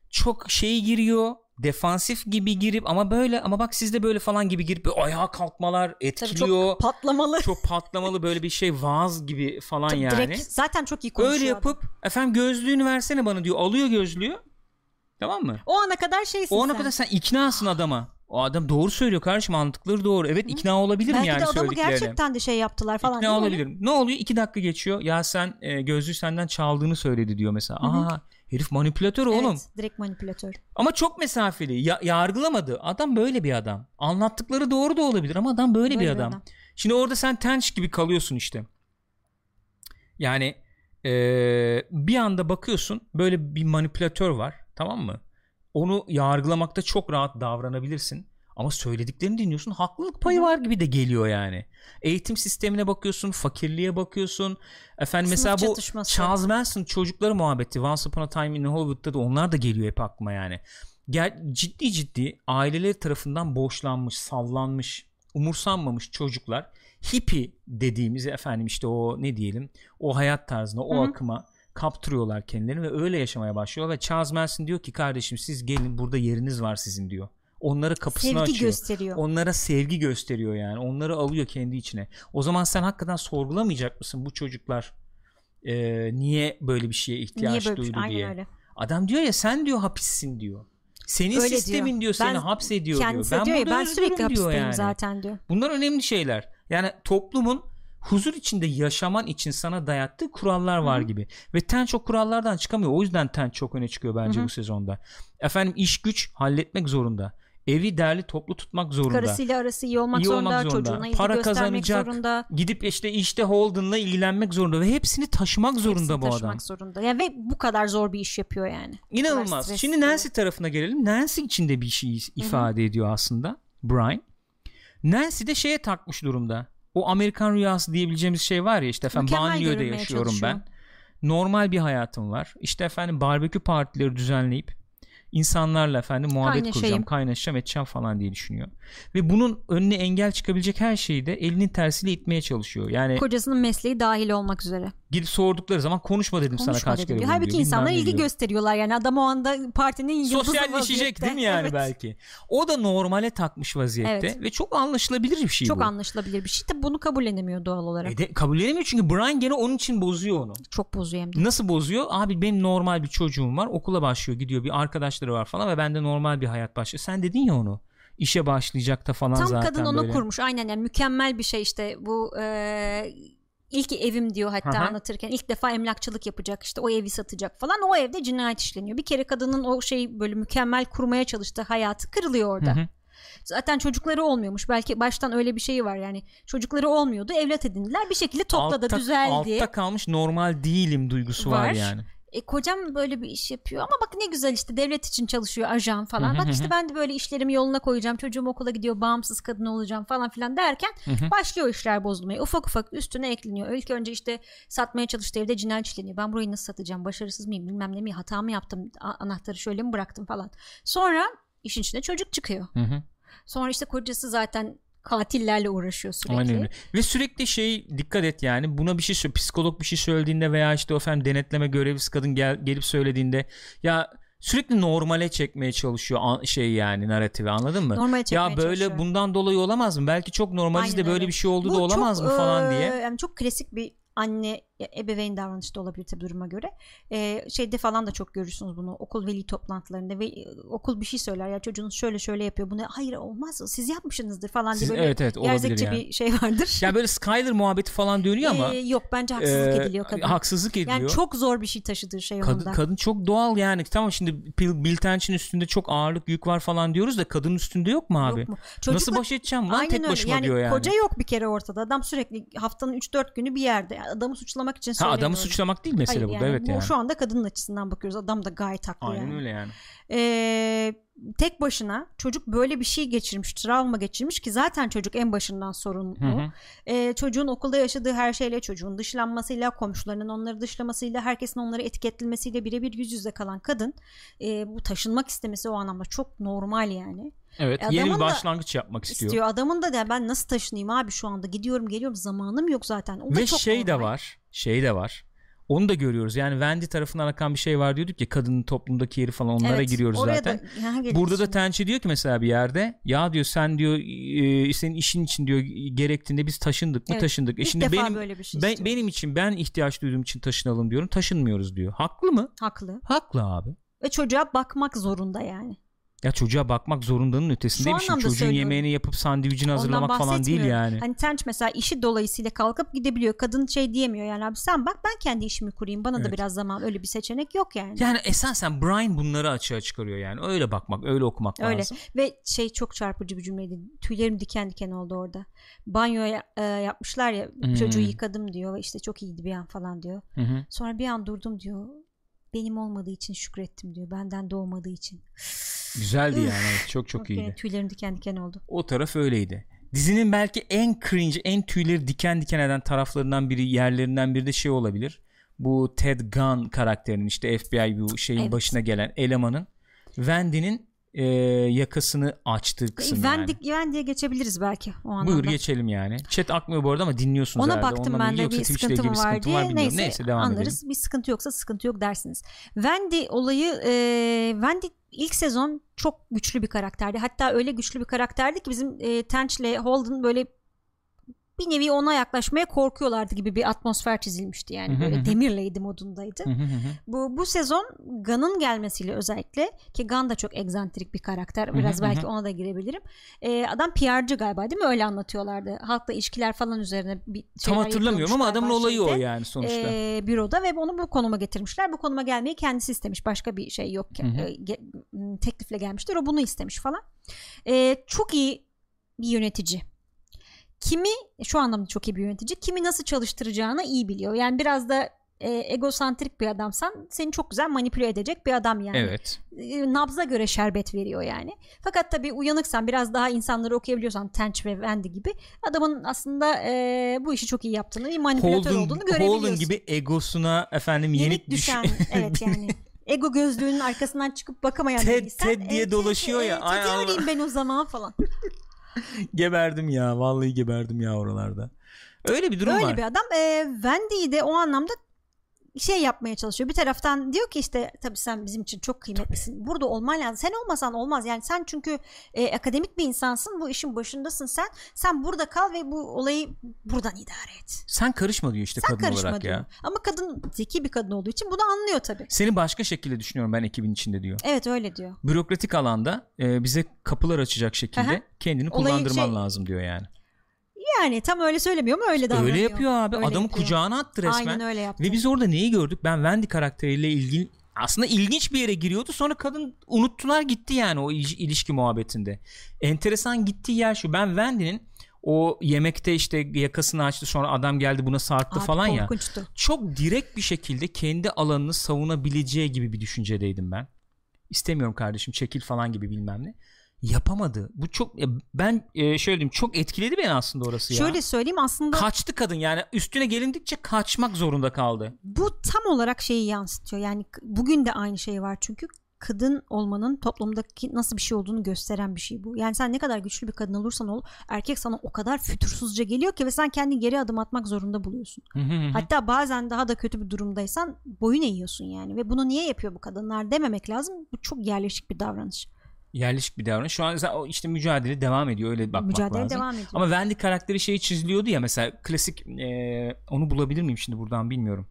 çok şey giriyor. Defansif gibi girip ama böyle ama bak sizde böyle falan gibi girip böyle ayağa kalkmalar Tabii etkiliyor. çok patlamalı. çok patlamalı böyle bir şey vaaz gibi falan Tabii yani. Direkt zaten çok iyi konuşuyor. Öyle adam. yapıp efendim gözlüğünü versene bana diyor. Alıyor gözlüğü. Tamam mı? O ana kadar şeysin O ana sen. kadar sen iknasın adama. O adam doğru söylüyor kardeşim mantıkları doğru. Evet ikna olabilirim Belki yani de adamı gerçekten de şey yaptılar falan. İkna olabilirim. Ne oluyor? İki dakika geçiyor. Ya sen e, gözlüğü senden çaldığını söyledi diyor mesela. Hı hı. Herif manipülatör oğlum. Evet, direkt manipülatör. Ama çok mesafeli. Ya- yargılamadı. Adam böyle bir adam. Anlattıkları doğru da olabilir ama adam böyle, Böyle bir adam. Şimdi orada sen Tench gibi kalıyorsun işte. Yani e, bir anda bakıyorsun böyle bir manipülatör var tamam mı? Onu yargılamakta çok rahat davranabilirsin. Ama söylediklerini dinliyorsun haklılık payı var gibi de geliyor yani. Eğitim sistemine bakıyorsun, fakirliğe bakıyorsun. Efendim Sınıf mesela bu. Charles Manson çocukları muhabbeti Once Upon a Time in Hollywood'da da onlar da geliyor hep aklıma yani. Ger ciddi ciddi aileleri tarafından boşlanmış, sallanmış, umursanmamış çocuklar hippie dediğimiz efendim işte o ne diyelim o hayat tarzına o Hı hı. akıma kaptırıyorlar kendilerini ve öyle yaşamaya başlıyorlar ve Charles Manson diyor ki kardeşim siz gelin burada yeriniz var sizin diyor. Onlara kapısını Sevgi açıyor. gösteriyor. Onlara sevgi gösteriyor yani. Onları alıyor kendi içine. O zaman sen hakikaten sorgulamayacak mısın bu çocuklar e, niye böyle bir şeye ihtiyaç Niye böyle bir duydu şey? Diye. öyle. Adam diyor ya sen diyor hapissin diyor. Senin Öyle sistemin diyor, Ben- seni hapsediyor diyor. Ben diyor ben sürekli diyor hapisteyim yani. zaten diyor. Bunlar önemli şeyler. Yani toplumun huzur içinde yaşaman için sana dayattığı kurallar var Hı. gibi. Ve Ten çok kurallardan çıkamıyor. O yüzden Ten çok öne çıkıyor bence Hı hı. bu sezonda. Efendim iş güç halletmek zorunda. Evi derli toplu tutmak zorunda. Karısıyla arası iyi olmak İyi zorunda, olmak zorunda. çocuğuna ilgi Para göstermek kazanacak. zorunda. Gidip işte işte Holden'la ilgilenmek zorunda ve hepsini taşımak zorunda hepsini bu taşımak adam. zorunda. Yani ve bu kadar zor bir iş yapıyor yani. İnanılmaz. Şimdi Nancy tarafına gelelim. Nancy için de bir şey ifade ediyor aslında. Brian. Nancy de şeye takmış durumda. O Amerikan rüyası diyebileceğimiz şey var ya işte efendim banliyöde yaşıyorum ben. Normal bir hayatım var. İşte efendim barbekü partileri düzenleyip insanlarla efendim muhabbet Kaynaşayım. kuracağım, kaynaşacağım, edeceğim falan diye düşünüyor. Ve bunun önüne engel çıkabilecek her şeyi de elinin tersiyle itmeye çalışıyor. Yani Kocasının mesleği dahil olmak üzere. Gidip sordukları zaman konuşma dedim sana Konuşma kaç dedi kere. Halbuki diyor, insanlar ilgi diyor. gösteriyorlar yani adam o anda partinin yıldızı Sosyalleşecek değil mi yani Evet. belki? O da normale takmış vaziyette Evet. ve çok anlaşılabilir bir şey Çok bu. anlaşılabilir bir şey de bunu kabullenemiyor doğal olarak. E de, kabul edemiyor çünkü Brian gene onun için bozuyor onu. Çok bozuyor hem de. Nasıl bozuyor? Abi benim normal bir çocuğum var. Okula başlıyor, gidiyor. Bir arkadaşları var falan ve bende normal bir hayat başlıyor. Sen dedin ya onu. İşe başlayacak da falan Tam zaten kadın onu böyle. kurmuş aynen yani mükemmel bir şey işte bu e, ilk evim diyor hatta hı. anlatırken ilk defa emlakçılık yapacak işte o evi satacak falan o evde cinayet işleniyor. Bir kere kadının o şey böyle mükemmel kurmaya çalıştığı hayatı kırılıyor orada. Hı hı. Zaten çocukları olmuyormuş. Belki baştan öyle bir şey var yani. Çocukları olmuyordu. Evlat edindiler. Bir şekilde topladı, altta, düzeldi. Altta kalmış normal değilim duygusu var, Var. yani. E, kocam böyle bir iş yapıyor ama bak ne güzel işte devlet için çalışıyor ajan falan. Hı hı bak işte ben de böyle işlerimi yoluna koyacağım. Çocuğum okula gidiyor. Bağımsız kadın olacağım falan filan derken başlıyor işler bozulmaya. Ufak ufak üstüne ekleniyor. İlk önce işte satmaya çalıştığı evde cinayet işleniyor. Ben burayı nasıl satacağım? Başarısız mıyım? Bilmem ne mi? Hata mı yaptım? Anahtarı şöyle mi bıraktım falan. Sonra işin içine çocuk çıkıyor. Sonra işte kocası zaten katillerle uğraşıyor sürekli. Aynen öyle. Ve sürekli şey dikkat et yani buna bir şey psikolog bir şey söylediğinde veya işte o efendim denetleme görevlisi kadın gel, gelip söylediğinde ya sürekli normale çekmeye çalışıyor şey yani narratifi anladın mı? Normale çekmeye ya böyle çalışıyor. bundan dolayı olamaz mı? Belki çok normalizde Aynen böyle öyle. bir şey oldu Bu da olamaz çok, mı falan diye. Yani çok klasik bir anne ya, ebeveyn davranışı da olabilir tabii duruma göre. E, şeyde falan da çok görürsünüz bunu okul veli toplantılarında ve e, okul bir şey söyler ya çocuğunuz şöyle şöyle yapıyor bunu hayır olmaz siz yapmışsınızdır falan Siz- diye böyle evet evet olabilir gerzekçe yani. bir şey vardır. Ya böyle Skyler muhabbeti falan dönüyor ama E, yok bence haksızlık e, ediliyor kadın. haksızlık ediliyor. yani çok zor bir şey taşıdığı şey Kadın, onda. kadın çok doğal yani. Tamam şimdi Bill, Bill Tench'in üstünde çok ağırlık yük var falan diyoruz da kadının üstünde yok mu abi? Yok mu? Nasıl Çocukla- baş edeceğim lan tek öyle. başıma yani diyor yani. Koca yok bir kere ortada. Adam sürekli haftanın 3-4 günü bir yerde. Adamı suçlamak için ha adamı suçlamak değil mesele Hayır, burada yani evet bu yani. Şu anda kadının açısından bakıyoruz. Adam da gayet haklı Aynen yani. öyle yani. Ee, tek başına çocuk böyle bir şey geçirmiş, travma geçirmiş ki zaten çocuk en başından. Hı hı. Ee, çocuğun okulda yaşadığı her şeyle, çocuğun dışlanmasıyla, komşularının onları dışlamasıyla, herkesin onları etiketlemesiyle birebir yüz yüze kalan kadın e, bu taşınmak istemesi o anlamda çok normal yani. Evet E, yeni adamın bir da başlangıç yapmak istiyor. İstiyor. Adamın da de ben nasıl taşınayım abi şu anda gidiyorum geliyorum zamanım yok zaten. O da Ve çok şey de normal. var. Şey de var. Onu da görüyoruz. Yani Wendy tarafından akan bir şey var diyorduk ya kadının toplumdaki yeri falan onlara Evet, giriyoruz zaten. Da, geliriz Burada da şimdi. Tenchi diyor ki mesela bir yerde ya diyor sen diyor e, senin işin için diyor gerektiğinde biz taşındık mı Evet, taşındık. E şimdi benim böyle bir şey ben, benim için ben ihtiyaç duyduğum için taşınalım diyorum. Taşınmıyoruz diyor. Haklı mı? Haklı. Haklı abi. Ve çocuğa bakmak zorunda yani. Ya çocuğa bakmak zorundanın ötesinde Şu bir şey. Çocuğun söylüyorum. yemeğini yapıp sandviçini hazırlamak falan değil yani. Hani Tench mesela işi dolayısıyla kalkıp gidebiliyor. Kadın şey diyemiyor yani abi sen bak ben kendi işimi kurayım. Bana Evet. da biraz zaman öyle bir seçenek yok yani. Yani esasen Brian bunları açığa çıkarıyor yani. Öyle bakmak, öyle okumak Öyle. lazım. Ve şey çok çarpıcı bir cümleydi. Tüylerim diken diken oldu orada. Banyo e, yapmışlar ya Hmm. çocuğu yıkadım diyor. işte çok iyiydi bir an falan diyor. Hı. Sonra bir an durdum diyor. Benim olmadığı için şükrettim diyor. Benden doğmadığı için. Güzeldi yani. çok çok Gene iyiydi. Tüylerim diken diken oldu. O taraf öyleydi. Dizinin belki en cringe, en tüyleri diken diken eden taraflarından biri, yerlerinden biri de şey olabilir. Bu Ted Gunn karakterinin işte FBI bu şeyin Evet. başına gelen elemanın Wendy'nin e, yakasını açtığı kısım Wendy, yani. Wendy'ye geçebiliriz belki o anlamda. Buyur geçelim yani. Chat akmıyor bu arada ama dinliyorsunuz Ona herhalde. baktım Onunla ben de bir ilgili bir var sıkıntı diye. var bilmiyorum. Neyse, Neyse devam anlarız. edelim. Bir sıkıntı yoksa sıkıntı yok dersiniz. Wendy olayı e, Wendy ilk sezon çok güçlü bir karakterdi. Hatta öyle güçlü bir karakterdi ki bizim e, Tench'le Holden böyle bir nevi ona yaklaşmaya korkuyorlardı gibi bir atmosfer çizilmişti yani. Böyle hı. demirleydi modundaydı. Bu bu sezon Gunn'ın gelmesiyle özellikle ki Gunn da çok egzantrik bir karakter. Biraz belki ona da girebilirim. Ee, adam PR'cı galiba değil mi? Öyle anlatıyorlardı. Halkla ilişkiler falan üzerine bir Tam hatırlamıyorum ama adamın olayı o yani sonuçta. e, büroda ve onu bu konuma getirmişler. Bu konuma gelmeyi kendisi istemiş. Başka bir şey yok. E, teklifle gelmiştir. O bunu istemiş falan. E, çok iyi bir yönetici. Kimi şu anlamda çok iyi bir yönetici. Kimi nasıl çalıştıracağını iyi biliyor. Yani biraz da e, egosantrik bir adamsan seni çok güzel manipüle edecek bir adam yani. Evet. E, nabza göre şerbet veriyor yani. Fakat tabii uyanıksan biraz daha insanları okuyabiliyorsan Tench ve Wendy gibi adamın aslında e, bu işi çok iyi yaptığını, iyi manipülatör Holden, olduğunu görebiliyorsun. Holden gibi egosuna efendim yenik, Yenik düşen düş- evet yani. Ego gözlüğünün arkasından çıkıp bakamayan Ted- Ted diye dolaşıyor ya, E, Ted'i arayayım ben o zaman falan. geberdim ya. Vallahi geberdim ya oralarda. Öyle bir durum Öyle var. bir adam. E, Wendy'yi de o anlamda şey yapmaya çalışıyor. Bir taraftan diyor ki işte tabii sen bizim için çok kıymetlisin. Burada olman lazım. Sen olmasan olmaz. Yani sen çünkü e, akademik bir insansın. Bu işin başındasın sen. Sen burada kal ve bu olayı buradan idare et. Sen karışma diyor işte Sen kadın olarak diyor. ya. Ama kadın zeki bir kadın olduğu için bunu anlıyor tabii. Seni başka şekilde düşünüyorum ben ekibin içinde diyor. Evet öyle diyor. Bürokratik alanda e, bize kapılar açacak şekilde Aha. kendini Olayı kullandırman şey- lazım diyor yani. Yani tam öyle söylemiyor ama öyle davranıyor. Öyle yapıyor abi. Öyle Adamı yapıyor. kucağına attı resmen. Aynen öyle yaptı. Ve biz orada neyi gördük? Ben Wendy karakteriyle ilgili aslında ilginç bir yere giriyordu. Sonra kadın unuttular gitti yani o il- ilişki muhabbetinde. Enteresan gittiği yer şu. Ben Wendy'nin o yemekte işte yakasını açtı sonra adam geldi buna sarktı Abi falan ya. korkunçtu. Çok direkt bir şekilde kendi alanını savunabileceği gibi bir düşüncedeydim ben. İstemiyorum kardeşim çekil falan gibi bilmem ne. Yapamadı. Bu çok ben e, şöyle diyeyim çok etkiledi beni aslında orası ya. Şöyle söyleyeyim aslında Kaçtı kadın yani üstüne gelindikçe kaçmak zorunda kaldı. bu tam olarak şeyi yansıtıyor. Yani bugün de aynı şey var çünkü kadın olmanın toplumdaki nasıl bir şey olduğunu gösteren bir şey bu. Yani sen ne kadar güçlü bir kadın olursan ol erkek sana o kadar fütursuzca geliyor ki ve sen kendi geri adım atmak zorunda buluyorsun. Hatta bazen daha da kötü bir durumdaysan boyun eğiyorsun yani ve bunu niye yapıyor bu kadınlar dememek lazım. Bu çok yerleşik bir davranış. Yerleşik bir davranış. Şu an işte mücadele devam ediyor öyle bakmak Mücadele lazım. devam ediyor. Ama Wendy karakteri şeyi çiziliyordu ya mesela klasik e, onu bulabilir miyim şimdi buradan bilmiyorum.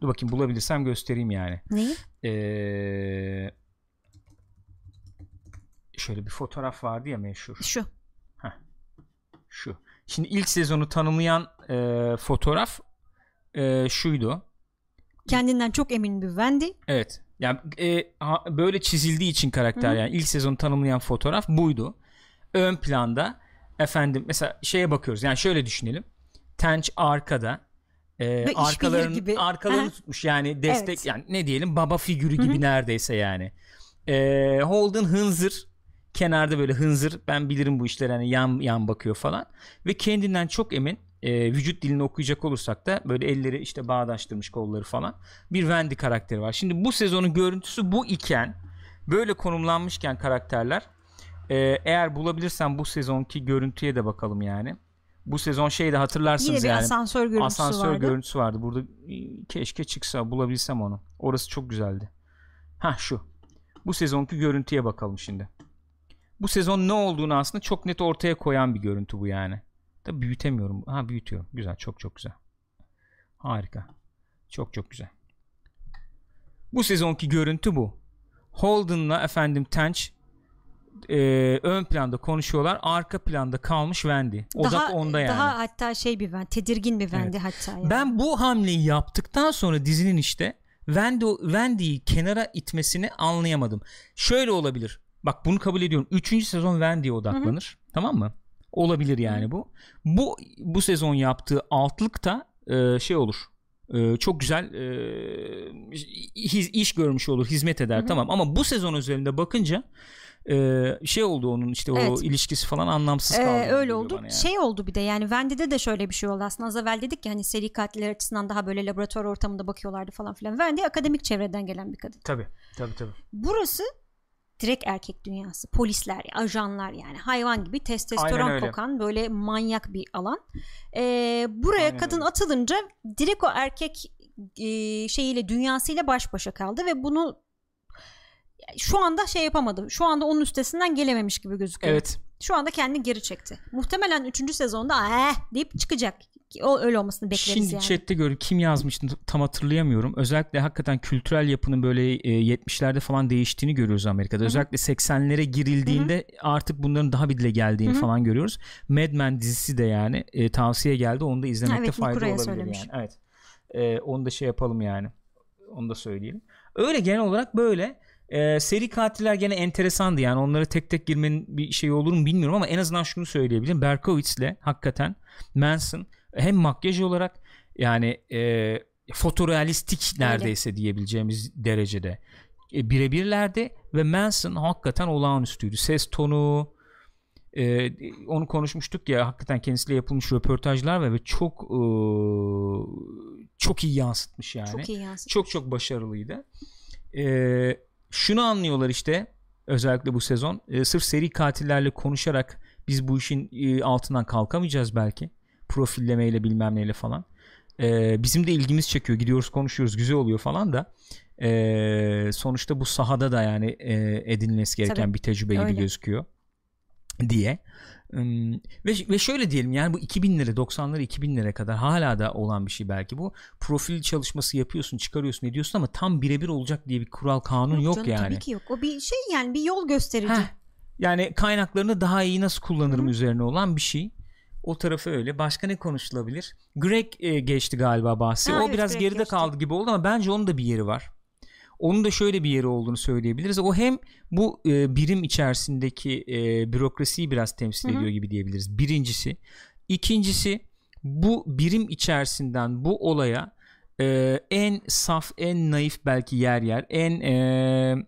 Dur bakayım bulabilirsem göstereyim yani. Neyi? Ee, şöyle bir fotoğraf vardı ya meşhur. Şu. Şu. Şimdi ilk sezonu tanımlayan e, fotoğraf e, şuydu. Kendinden çok emin bir Wendy. Evet. Yani e, ha- böyle çizildiği için karakter Hı yani ilk sezonu tanımlayan fotoğraf buydu. Ön planda efendim mesela şeye bakıyoruz. Yani şöyle düşünelim. Tench arkada e, işbilir arkalarını gibi. arkalarını Aha. tutmuş yani destek Evet. yani ne diyelim baba figürü gibi neredeyse yani. E, Holden hınzır kenarda böyle hınzır ben bilirim bu işleri hani yan yan bakıyor falan ve kendinden çok emin e, vücut dilini okuyacak olursak da böyle elleri işte bağdaştırmış kolları falan bir Wendy karakteri var. Şimdi bu sezonun görüntüsü bu iken böyle konumlanmışken karakterler e, eğer bulabilirsem bu sezonki görüntüye de bakalım yani. Bu sezon şeyde hatırlarsınız Yine bir yani. asansör görüntüsü Asansör vardı. görüntüsü vardı. Burada e, keşke çıksa bulabilsem onu. Orası çok güzeldi. Ha şu. Bu sezonki görüntüye bakalım şimdi. Bu sezon ne olduğunu aslında çok net ortaya koyan bir görüntü bu yani. Tabii büyütemiyorum. Ha büyütüyorum. Güzel. Çok çok güzel. Harika. Çok çok güzel. Bu sezonki görüntü bu. Holden'la efendim Tench e, ön planda konuşuyorlar. Arka planda kalmış Wendy. Odak daha, onda yani. Daha hatta şey bir Wendy, tedirgin bir Wendy hatta. Yani. Ben bu hamleyi yaptıktan sonra dizinin işte Wendy, Wendy'yi kenara itmesini anlayamadım. Şöyle olabilir. Bak bunu kabul ediyorum. Üçüncü sezon Wendy'ye odaklanır. Tamam mı? Olabilir yani bu. Bu bu sezon yaptığı altlık da e, şey olur. E, çok güzel e, hiz- iş görmüş olur, hizmet eder. Tamam ama bu sezon üzerinde bakınca e, şey oldu onun işte o Evet. ilişkisi falan anlamsız Ee, kaldı. gibi öyle oldu. yani. Şey oldu bir de yani Wendy'de de şöyle bir şey oldu aslında. Az evvel dedik ya hani seri katiller açısından daha böyle laboratuvar ortamında bakıyorlardı falan filan. Wendy akademik çevreden gelen bir kadın. Tabii, tabii tabii. Burası direkt erkek dünyası. Polisler, ajanlar yani hayvan gibi testosteron kokan böyle manyak bir alan. Ee, buraya Aynen kadın öyle. atılınca direkt o erkek e, şeyiyle dünyasıyla baş başa kaldı ve bunu şu anda şey yapamadı. Şu anda onun üstesinden gelememiş gibi gözüküyor. Evet. Şu anda kendini geri çekti. Muhtemelen 3. sezonda eh deyip çıkacak. O öyle olmasını bekleriz Şimdi yani. chatte gördüm kim yazmıştı tam hatırlayamıyorum. Özellikle hakikaten kültürel yapının böyle e, 70'lerde falan değiştiğini görüyoruz Amerika'da. Özellikle 80'lere girildiğinde artık bunların daha bir dile geldiğini Hı hı. falan görüyoruz. Mad Men dizisi de yani e, tavsiye geldi. Onu da izlemekte Evet, fayda olabilir söylemiş. yani. Evet. E, onu da şey yapalım yani. Onu da söyleyelim. Öyle genel olarak böyle. E, seri katiller gene enteresandı yani onlara tek tek girmenin bir şey olur mu bilmiyorum ama en azından şunu söyleyebilirim. Berkowitz'le hakikaten Manson hem makyaj olarak yani e, fotorealistik neredeyse diyebileceğimiz derecede e, birebirlerdi ve Manson hakikaten olağanüstüydü. Ses tonu e, onu konuşmuştuk ya hakikaten kendisiyle yapılmış röportajlar var ve çok e, çok iyi yansıtmış yani. Çok iyi yansıtmış. Çok çok başarılıydı. Ee, şunu anlıyorlar işte özellikle bu sezon. Ee, sırf seri katillerle konuşarak biz bu işin e, altından kalkamayacağız belki. Profillemeyle bilmem neyle falan. Ee, bizim de ilgimiz çekiyor. Gidiyoruz konuşuyoruz güzel oluyor falan da. Ee, sonuçta bu sahada da yani e, edinilmesi gereken Tabii. bir tecrübe gibi Öyle. gözüküyor diye. Hmm, ve, ve şöyle diyelim yani bu 2000'lere 90'lara 2000'lere kadar hala da olan bir şey belki bu. Profil çalışması yapıyorsun çıkarıyorsun ediyorsun ama tam birebir olacak diye bir kural kanun yok, canım, yani. Tabii ki yok. O bir şey yani bir yol gösterici. Heh, yani kaynaklarını daha iyi nasıl kullanırım Hı hı. üzerine olan bir şey. O tarafı öyle. Başka ne konuşulabilir? Greg e, geçti galiba bahsi. Ha, o evet, biraz Greg geride geçti. kaldı gibi oldu ama bence onun da bir yeri var. Onun da şöyle bir yeri olduğunu söyleyebiliriz. O hem bu e, birim içerisindeki e, bürokrasiyi biraz temsil Hı hı. ediyor gibi diyebiliriz. Birincisi. İkincisi bu birim içerisinden bu olaya e, en saf, en naif belki yer yer, en e,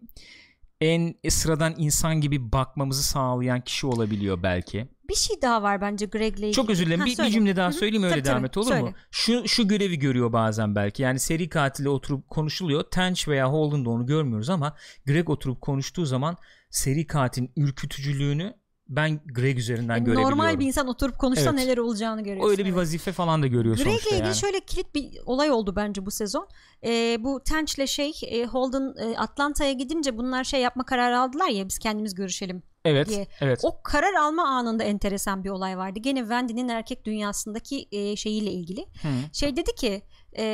en sıradan insan gibi bakmamızı sağlayan kişi olabiliyor belki. Bir şey daha var bence Greg'le ilgili. Çok özür dilerim. Ha, bir, bir cümle daha söyleyeyim öyle Tabii, devam et olur Söyle. mu? Şu şu görevi görüyor bazen belki. Yani seri katille oturup konuşuluyor. Tench veya Holden'da onu görmüyoruz ama Greg oturup konuştuğu zaman seri katilin ürkütücülüğünü ben Greg üzerinden Yani görebiliyorum. Normal bir insan oturup konuşsa Evet. neler olacağını görüyorsun. Öyle bir evet. vazife falan da görüyor Greg'le ilgili yani. şöyle kilit bir olay oldu bence bu sezon. Ee, bu Tench'le şey e, Holden e, Atlanta'ya gidince bunlar şey yapma kararı aldılar ya biz kendimiz görüşelim. Evet. diye. Evet. O karar alma anında enteresan bir olay vardı. Gene Wendy'nin erkek dünyasındaki e, şeyiyle ilgili. Hı, Şey dedi ki e,